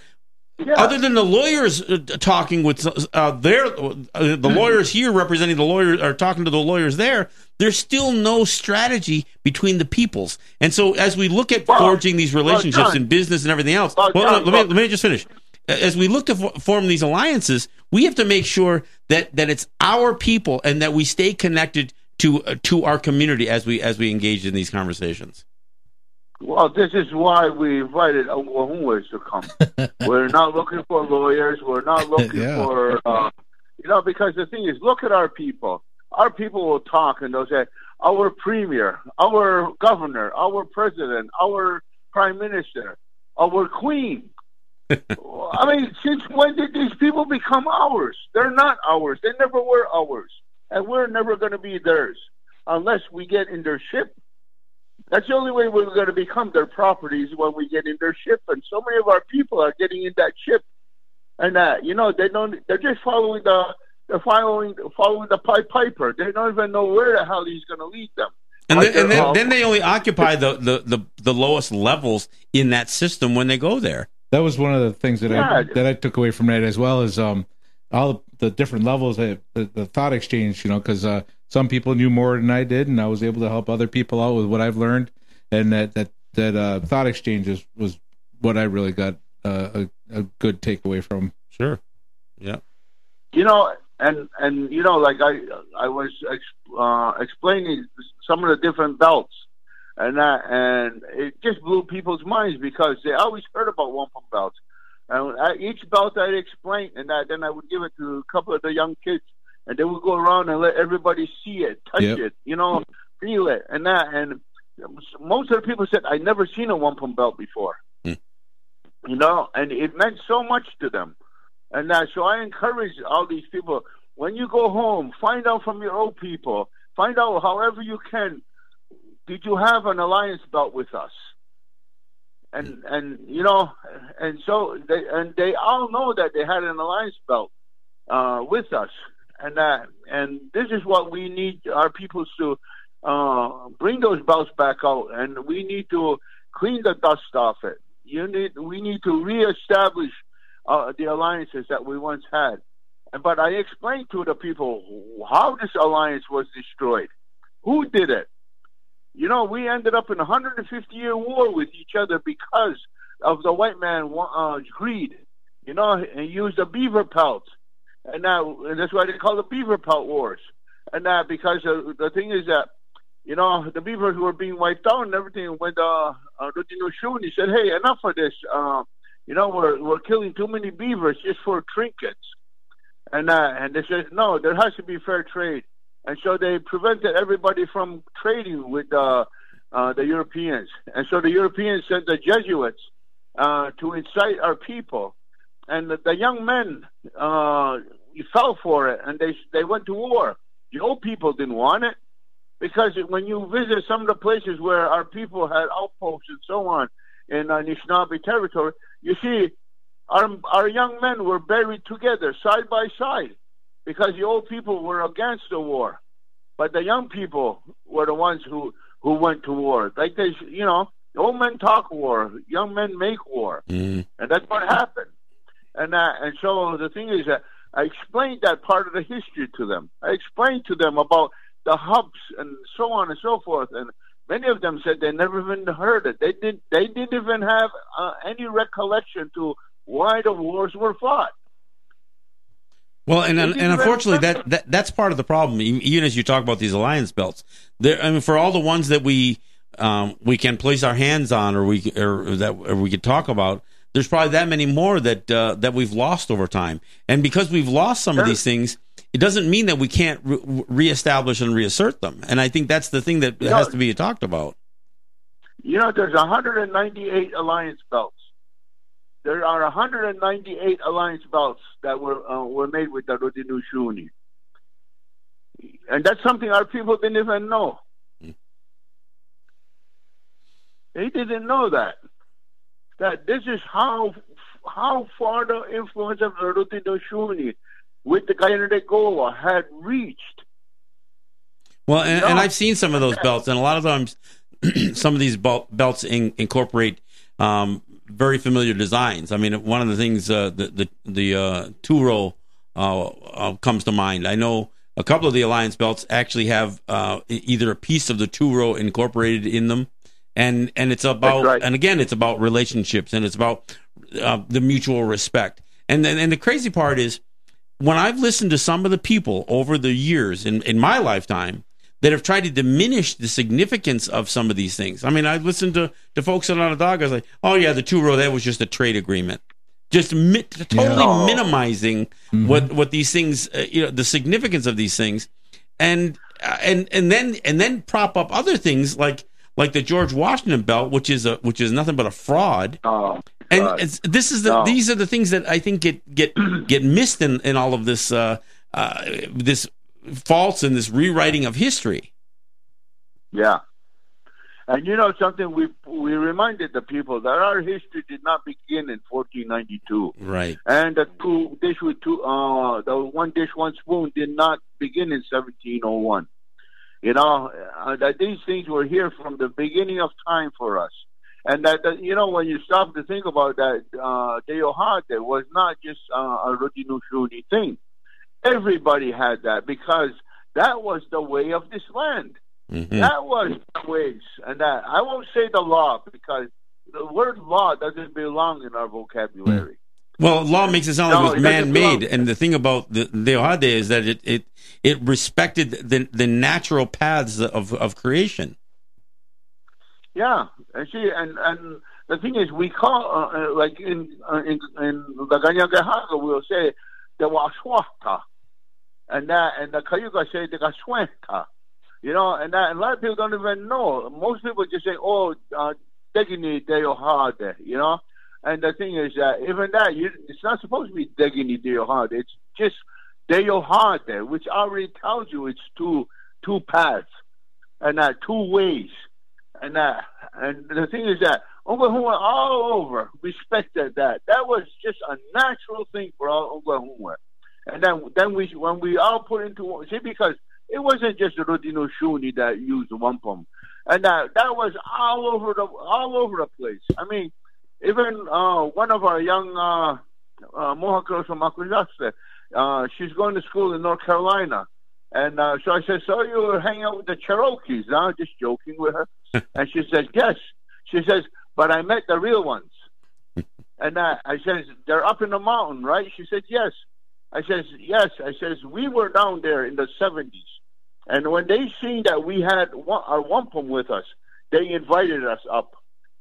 Speaker 4: Yeah.
Speaker 2: Other than the lawyers uh, talking with uh, their uh, the lawyers here representing the lawyers are talking to the lawyers there, there's still no strategy between the peoples. And so, as we look at
Speaker 4: Well,
Speaker 2: forging these relationships in business and everything else,
Speaker 4: Well,
Speaker 2: well, let, me, let me just finish. As we look to fo- form these alliances, we have to make sure that that it's our people and that we stay connected to uh, to our community as we as we engage in these conversations.
Speaker 4: Well, this is why we invited Oklahomas to come. (laughs) we're not looking for lawyers. We're not (laughs) looking
Speaker 3: Yeah.
Speaker 4: for, uh, you know, because the thing is, look at our people. Our people will talk and they'll say, our premier, our governor, our president, our prime minister, our queen. (laughs) I mean, since when did these people become ours? They're not ours. They never were ours. And we're never going to be theirs unless we get in their ship. That's the only way we're going to become their properties when we get in their ship. And so many of our people are getting in that ship, and uh, you know they don't. They're just following the. They're following following the Pied Piper. They don't even know where the hell he's going to lead them.
Speaker 2: And,
Speaker 4: Like
Speaker 2: then, and
Speaker 4: they're
Speaker 2: then, then they only occupy the, the, the, the lowest levels in that system when they go there.
Speaker 3: That was one of the things that I that I took away from that as well as um all the different levels that the, the thought exchange. You know, because uh, some people knew more than I did, and I was able to help other people out with what I've learned, and that that that uh, thought exchanges was what I really got uh, a, a good takeaway from.
Speaker 2: Sure. Yeah.
Speaker 4: you know, and and you know, like I I was ex, uh, explaining some of the different belts, and that and it just blew people's minds because they always heard about wampum belts, and I, each belt I'd explain, and that then I would give it to a couple of the young kids, and they would go around and let everybody see it, touch
Speaker 3: Yep.
Speaker 4: it, you know, feel it, and that, and most of the people said I never seen a wampum belt before,
Speaker 2: Hmm.
Speaker 4: you know, and it meant so much to them. And uh, so I encourage all these people when you go home, find out from your old people, find out however you can. Did you have an alliance belt with us? And and you know, and so they and they all know that they had an alliance belt uh, with us, and uh, and this is what we need our people to uh, bring those belts back out, and we need to clean the dust off it. You need we need to reestablish uh, the alliances that we once had. But I explained to the people how this alliance was destroyed. Who did it? You know, we ended up in a 150 year war with each other because of the white man uh, greed. You know, and used the beaver pelts, and now and that's why they call the beaver pelt wars. And now because the thing is that you know the beavers were being wiped out and everything. When uh, uh, Shuni said, "Hey, enough of this. Uh, you know, we're we're killing too many beavers just for trinkets." And uh, and they said, "No, there has to be fair trade." And so they prevented everybody from trading with uh, uh, the Europeans. And so the Europeans sent the Jesuits uh, to incite our people. And the, the young men uh, fell for it, and they they went to war. The old people didn't want it because when you visit some of the places where our people had outposts and so on in uh, Anishinaabe territory, you see our our young men were buried together side by side because the old people were against the war, but the young people were the ones who who went to war. Like they, you know, old men talk war, young men make war,
Speaker 2: Mm.
Speaker 4: and that's what happened. And uh, and so the thing is that I explained that part of the history to them. I explained to them about the hubs and so on and so forth, and many of them said they never even heard it. They didn't. They didn't even have uh, any recollection to why the wars were fought.
Speaker 2: Well, and and, and unfortunately, that, that that's part of the problem. Even as you talk about these alliance belts, there. I mean, for all the ones that we um, we can place our hands on, or we or that or we could talk about, there's probably that many more that uh, that we've lost over time. And because we've lost some of these things, it doesn't mean that we can't re- reestablish and reassert them. And I think that's the thing that
Speaker 4: No.
Speaker 2: has to be talked about.
Speaker 4: You know, there's 198 alliance belts. There are 198 alliance belts that were uh, were made with the Rodinushuni. And that's something our people didn't even know. They didn't know that. That this is how how far the influence of the Doshuni with the Guyana Goa had reached.
Speaker 2: Well, and, and I've seen some of those belts, and a lot of times, (clears throat) some of these belts in, incorporate um, very familiar designs. I mean, one of the things uh, the the the uh, two row uh, uh, comes to mind. I know a couple of the alliance belts actually have uh, either a piece of the two row incorporated in them, and and it's about
Speaker 4: right.
Speaker 2: and again, it's about relationships and it's about uh, the mutual respect. And then and the crazy part is when I've listened to some of the people over the years in, in my lifetime that have tried to diminish the significance of some of these things. I mean, I've listened to, to folks on Onondaga, I was like, oh, yeah, the two row, that was just a trade agreement. Just mi- totally
Speaker 4: Yeah.
Speaker 2: minimizing what, what these things, uh, you know, the significance of these things. And, uh, and, and then, and then prop up other things like, like the George Washington belt, which is a, which is nothing but a fraud.
Speaker 4: Uh,
Speaker 2: And this is the
Speaker 4: No.
Speaker 2: these are the things that I think get get (clears throat) get missed in, in all of this uh, uh, this faults and this rewriting of history.
Speaker 4: Yeah. And you know something, we we reminded the people that our history did not begin in 1492,
Speaker 2: Right.
Speaker 4: and the two dish with two, uh, the one dish one spoon did not begin in 1701. You know uh, that these things were here from the beginning of time for us, and that, that you know when you stop to think about that, uh, Deohate was not just uh, a Rodinushuni thing. Everybody had that because that was the way of this land.
Speaker 2: Mhm.
Speaker 4: That was the ways, and that I won't say the law because the word law doesn't belong in our vocabulary.
Speaker 2: Well, law makes it sound like
Speaker 4: No,
Speaker 2: it was man-made, and the thing about the the is that it it it respected the the natural paths of of creation.
Speaker 4: Yeah, and see, and and the thing is, we call uh, uh, like in uh, in in the Ganyangahaga, we'll say the Washwaka, and that and the Cayuga say the Gaswenta, you know, and that and a lot of people don't even know. Most people just say, "Oh, uh, Degini Deohade," you know. And the thing is that even that, you, it's not supposed to be digging into your heart. It's just they your heart there, which already tells you it's two two paths and uh, two ways. And uh, and the thing is that Onkwehonwe all over respected that. That was just a natural thing for all Onkwehonwe. And then then we when we all put into see because it wasn't just Rodino Shuni that used wampum, and that that was all over the all over the place. I mean, even uh, one of our young uh, uh, Mohawk girls from Makuzaste, uh, she's going to school in North Carolina. And uh, so I said, "So you were hanging out with the Cherokees?" Huh? Just joking with her, (laughs) and she says, "Yes." She says, "But I met the real ones." (laughs) and uh, I says, "They're up in the mountain, right?" She said, "Yes." I says, "Yes." I says, "We were down there in the '70s, and when they seen that we had our wampum with us, they invited us up."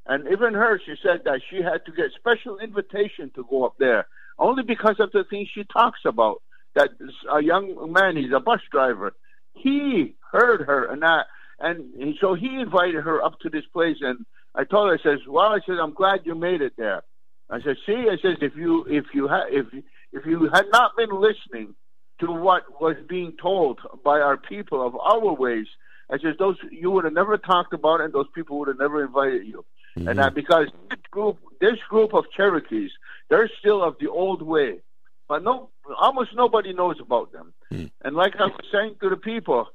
Speaker 4: And even her, she said that she had to get special invitation to go up there, only because of the things she talks about. That a young man, he's a bus driver, he heard her, and that, and so he invited her up to this place. And I told her, I says, "Well, I said, I'm glad you made it there." I said, "See, I says, if you if you had if if you had not been listening to what was being told by our people of our ways, I says those you would have never talked about, and those people would have never invited you." And that because this group, this group of Cherokees, they're still of the old way, but no, almost nobody knows about them. And like I was saying to the people,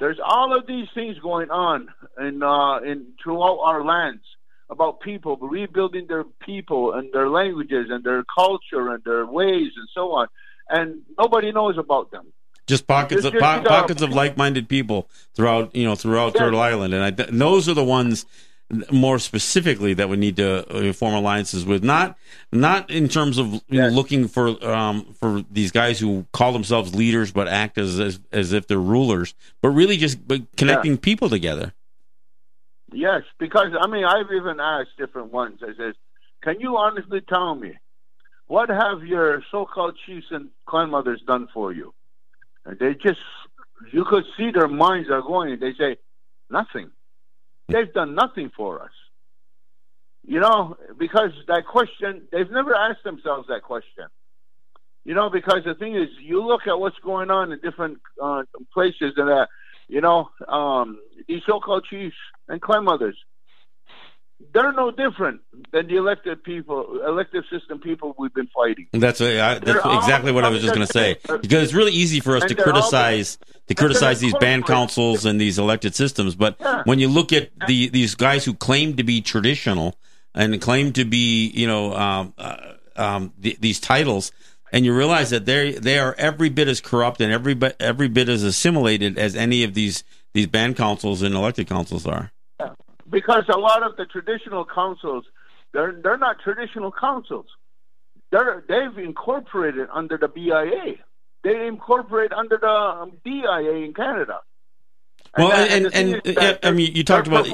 Speaker 4: there's all of these things going on in uh, in throughout our lands about people rebuilding their people and their languages and their culture and their ways and so on, and nobody knows about them.
Speaker 2: Just pockets
Speaker 4: Just-
Speaker 2: of po-
Speaker 4: uh,
Speaker 2: pockets of like-minded people throughout you know throughout
Speaker 4: Yeah.
Speaker 2: Turtle Island, and I, and those are the ones more specifically that we need to uh, form alliances with. Not not in terms of you know, looking for um, for these guys who call themselves leaders but act as as, as if they're rulers, but really just but connecting people together.
Speaker 4: Yes, because I mean, I've even asked different ones. I says, "Can you honestly tell me what have your so-called chiefs and clan mothers done for you?" And they just, you could see their minds are going. They say, "Nothing. They've done nothing for us." You know, because that question, they've never asked themselves that question. You know, because the thing is, you look at what's going on in different uh, places, and uh, you know, um, these so-called chiefs and clan mothers, they're no different than the elected people, elected system people we've been fighting.
Speaker 2: That's uh, I, that's exactly what I was just going to say because it's really easy for us to criticize to criticize these band councils and these elected systems, but
Speaker 4: Yeah.
Speaker 2: when you look at the these guys who claim to be traditional and claim to be you know um, uh, um, th- these titles. And you realize that they they are every bit as corrupt and every bit every bit as assimilated as any of these these band councils and elected councils are.
Speaker 4: Because a lot of the traditional councils they're they're not traditional councils. They're they've incorporated under the BIA. They incorporate under the um, DIA in Canada.
Speaker 2: Well,
Speaker 4: that-
Speaker 2: and and, uh,
Speaker 4: that
Speaker 2: I mean, you talked about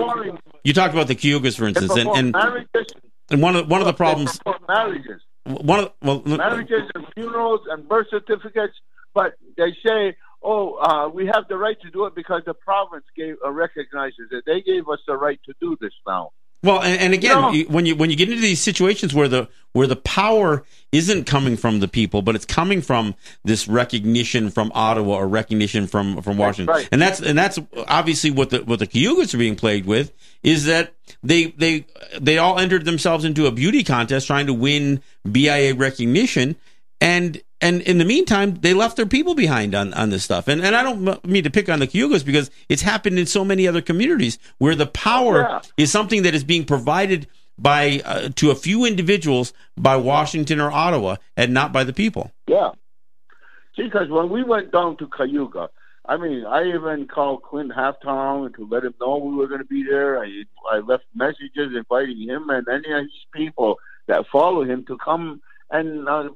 Speaker 2: you talked about the Cayugas, for instance, and, and
Speaker 4: marriages.
Speaker 2: and one of one of the problems
Speaker 4: marriages,
Speaker 2: one of well
Speaker 4: marriages and funerals and birth certificates. But they say, "Oh, uh, we have the right to do it because the province gave uh, recognizes it. They gave us the right to do this now."
Speaker 2: Well, and, and again,
Speaker 4: No.
Speaker 2: you- when you when you get into these situations where the where the power isn't coming from the people, but it's coming from this recognition from Ottawa or recognition from from Washington,
Speaker 4: right.
Speaker 2: and that's and that's obviously what the what the Cayugas are being plagued with is that they they they all entered themselves into a beauty contest trying to win BIA recognition, and and in the meantime, they left their people behind on, on this stuff. And and I don't mean to pick on the Cayugas because it's happened in so many other communities where the power
Speaker 4: Yeah.
Speaker 2: is something that is being provided by uh, to a few individuals by Washington or Ottawa and not by the people.
Speaker 4: Yeah. See, because when we went down to Cayuga, I mean, I even called Clint Halftown to let him know we were going to be there. I I left messages inviting him and any of his people that follow him to come and uh,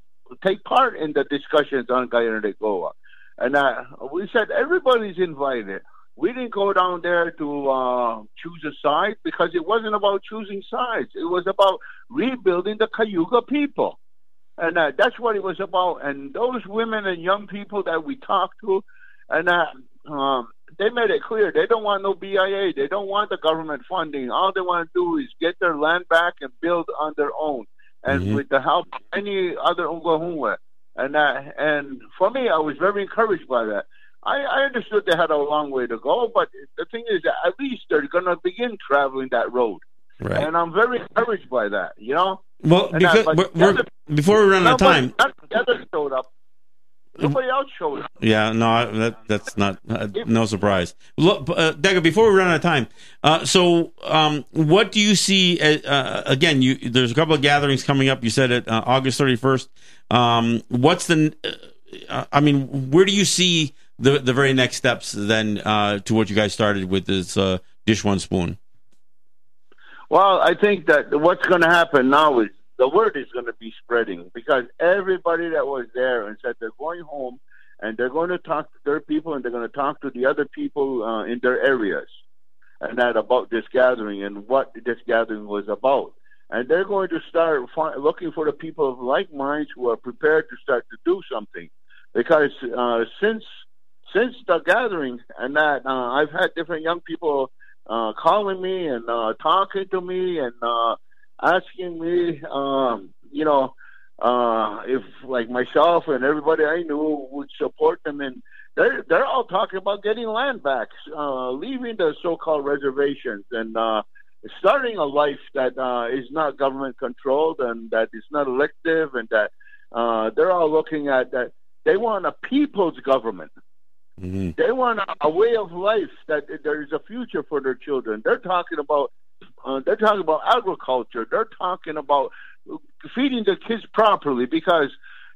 Speaker 4: take part in the discussions on Guyana de Goa. And uh, we said everybody's invited. We didn't go down there to uh, choose a side because it wasn't about choosing sides. It was about rebuilding the Cayuga people. And uh, that's what it was about. And those women and young people that we talked to, and uh, um, they made it clear they don't want no BIA. They don't want the government funding. All they want to do is get their land back and build on their own, and
Speaker 2: Mhm.
Speaker 4: with the help of any other Ungahumwe. And uh, and for me, I was very encouraged by that. I, I understood they had a long way to go, but the thing is that at least they're going to begin traveling that road,
Speaker 2: Right.
Speaker 4: and I'm very encouraged by that. You know,
Speaker 2: Well, because
Speaker 4: but
Speaker 2: we're, we're, before we run out of time,
Speaker 4: the others showed up. Nobody else showed up.
Speaker 2: Yeah, no, that that's not uh, no surprise. Look, uh, before we run out of time, uh, so um, what do you see? As, uh, again, you there's a couple of gatherings coming up. You said it uh, August thirty first. Um, what's the? Uh, I mean, where do you see the the very next steps then uh, to what you guys started with this uh, dish one spoon?
Speaker 4: Well, I think that what's going to happen now is the word is going to be spreading because everybody that was there and said they're going home and they're going to talk to their people and they're going to talk to the other people uh, in their areas and that about this gathering and what this gathering was about. And they're going to start fi- looking for the people of like minds who are prepared to start to do something because uh, since since the gathering and that uh, I've had different young people uh, calling me and uh, talking to me and uh, asking me, um, you know, uh, if like myself and everybody I knew would support them, and they're they're all talking about getting land back, uh, leaving the so-called reservations, and uh, starting a life that uh, is not government controlled and that is not elective, and that uh, they're all looking at that they want a people's government.
Speaker 2: Mm-hmm.
Speaker 4: They want a, a way of life that there is a future for their children. They're talking about uh, they're talking about agriculture. They're talking about feeding the kids properly because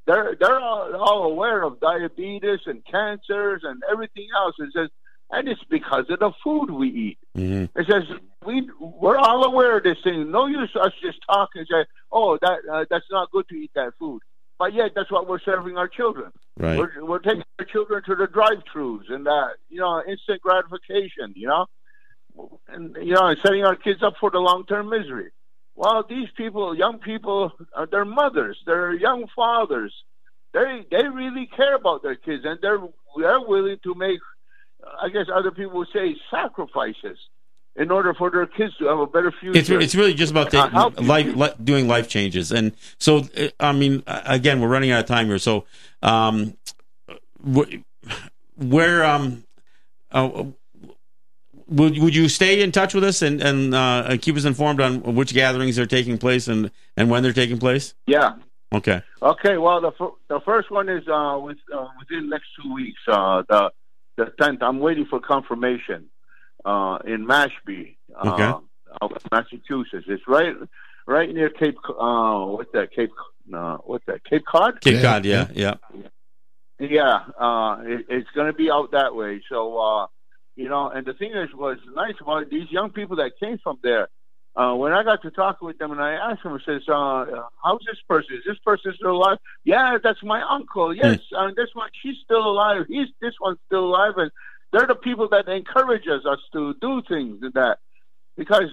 Speaker 4: they're they're all, all aware of diabetes and cancers and everything else. It says and it's because of the food we eat.
Speaker 2: Mm-hmm.
Speaker 4: It says we we're all aware of this thing. No use us just talking and say, "Oh, that uh, that's not good to eat that food," but yet that's what we're serving our children.
Speaker 2: Right.
Speaker 4: We're, we're taking our children to the drive-throughs and that you know instant gratification. You know, and you know, setting our kids up for the long-term misery. Well, these people, young people, are their mothers, they're young fathers. They they really care about their kids, and they're they're willing to make, I guess other people would say, sacrifices in order for their kids to have a better future.
Speaker 2: It's it's really just about
Speaker 4: Uh,
Speaker 2: taking life, li- doing life changes, and so uh, I mean, uh, again, we're running out of time here. So, um, wh- where um, uh, would would you stay in touch with us and and uh, keep us informed on which gatherings are taking place and and when they're taking place?
Speaker 4: yeah.
Speaker 2: Okay,
Speaker 4: Okay, well, the fir- the first one is uh, with, uh, within next two weeks. Uh, the the tenth. I'm waiting for confirmation uh, in Mashpee, uh,
Speaker 2: Okay.
Speaker 4: out Massachusetts. It's right right near Cape. Uh, what's that? Cape. Uh, what's that? Cape Cod.
Speaker 2: Cape
Speaker 3: Yeah,
Speaker 2: Cod, yeah, yeah,
Speaker 4: Yeah, uh, it, it's going to be out that way. So, uh, you know, and the thing is, was nice about these young people that came from there. Uh, when I got to talk with them, and I asked them, I says, uh, "How's this person? Is this person still alive?" Yeah, that's my uncle. Yes, uh, this one, she's still alive. He's this one's still alive, and they're the people that encourages us, us to do things and that because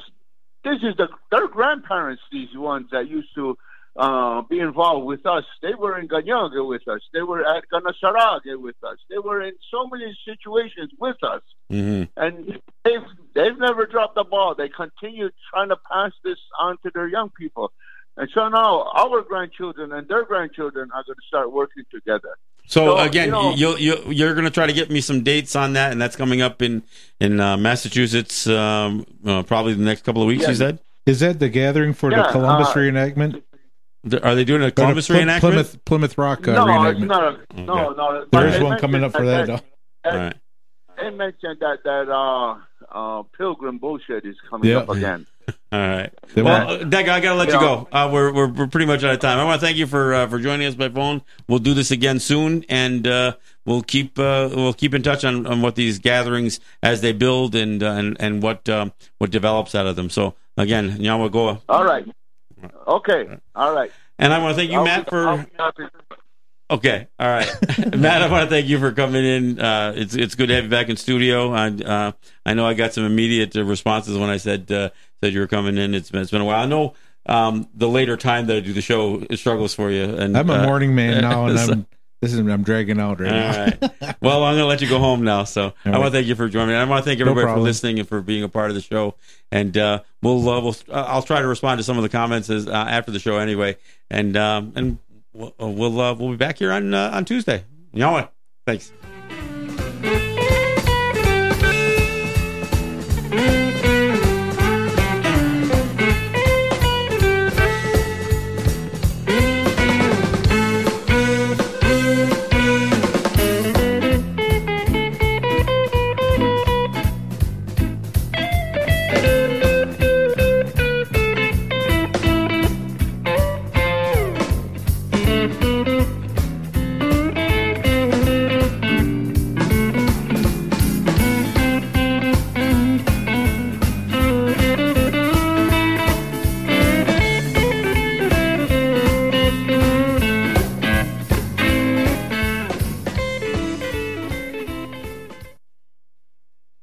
Speaker 4: this is the their grandparents, these ones that used to uh, be involved with us. They were in Ganienkeh with us. They were at Ganasarage with us. They were in so many situations with us,
Speaker 2: hmm
Speaker 4: and they've they've never dropped the ball. They continue trying to pass this on to their young people. And so now our grandchildren and their grandchildren are going to start working together.
Speaker 2: So,
Speaker 4: So,
Speaker 2: again,
Speaker 4: you know-
Speaker 2: you'll, you'll you're going to try to get me some dates on that, and that's coming up in in uh, Massachusetts, um, uh, probably the next couple of weeks.
Speaker 4: Yeah.
Speaker 2: You said,
Speaker 3: Is that the gathering for
Speaker 4: Yeah,
Speaker 3: the Columbus
Speaker 4: uh,
Speaker 3: reenactment?
Speaker 2: Th- are they doing a
Speaker 3: Or the
Speaker 2: Columbus
Speaker 3: Ply-
Speaker 2: reenactment?
Speaker 3: Plymouth Plymouth Rock uh,
Speaker 4: no,
Speaker 3: reenactment.
Speaker 4: not. A, No, no.
Speaker 3: There is one coming up for that.
Speaker 4: mentioned
Speaker 3: though.
Speaker 2: All right.
Speaker 4: They mentioned that that uh, uh, pilgrim bullshit is coming
Speaker 3: Yeah.
Speaker 4: up again. (laughs)
Speaker 2: All right.
Speaker 3: They
Speaker 2: well,
Speaker 3: want-
Speaker 2: uh, I got to let you
Speaker 4: Yeah.
Speaker 2: go. Uh, we're, we're we're pretty much out of time. I want to thank you for uh, for joining us by phone. We'll do this again soon, and uh, we'll keep uh, we'll keep in touch on, on what these gatherings as they build and uh, and and what um, what develops out of them. So again, Nyawa Goa,
Speaker 4: All right. Okay. All right.
Speaker 2: and I want to thank you,
Speaker 4: I'll
Speaker 2: Matt,
Speaker 4: be-
Speaker 2: for
Speaker 4: I'll be happy.
Speaker 2: Okay, all right, (laughs) Matt. I want to thank you for coming in. Uh, it's it's good to have you back in studio. I uh, I know I got some immediate uh, responses when I said uh, said you were coming in. It's been it's been a while. I know um, the later time that I do the show it struggles for you. And
Speaker 3: I'm a
Speaker 2: uh,
Speaker 3: morning man now, and (laughs)
Speaker 2: so-
Speaker 3: I'm this is I'm dragging out right
Speaker 2: all
Speaker 3: now.
Speaker 2: right. (laughs) Well, I'm going to let you go home now. So I want to thank you for joining me. I want to thank
Speaker 3: No
Speaker 2: everybody for listening and for being a part of the show. And uh, we'll uh, we'll uh, I'll try to respond to some of the comments as, uh, after the show anyway. And um, and we'll we'll, uh, we'll be back here on uh, on Tuesday. You know what? Thanks.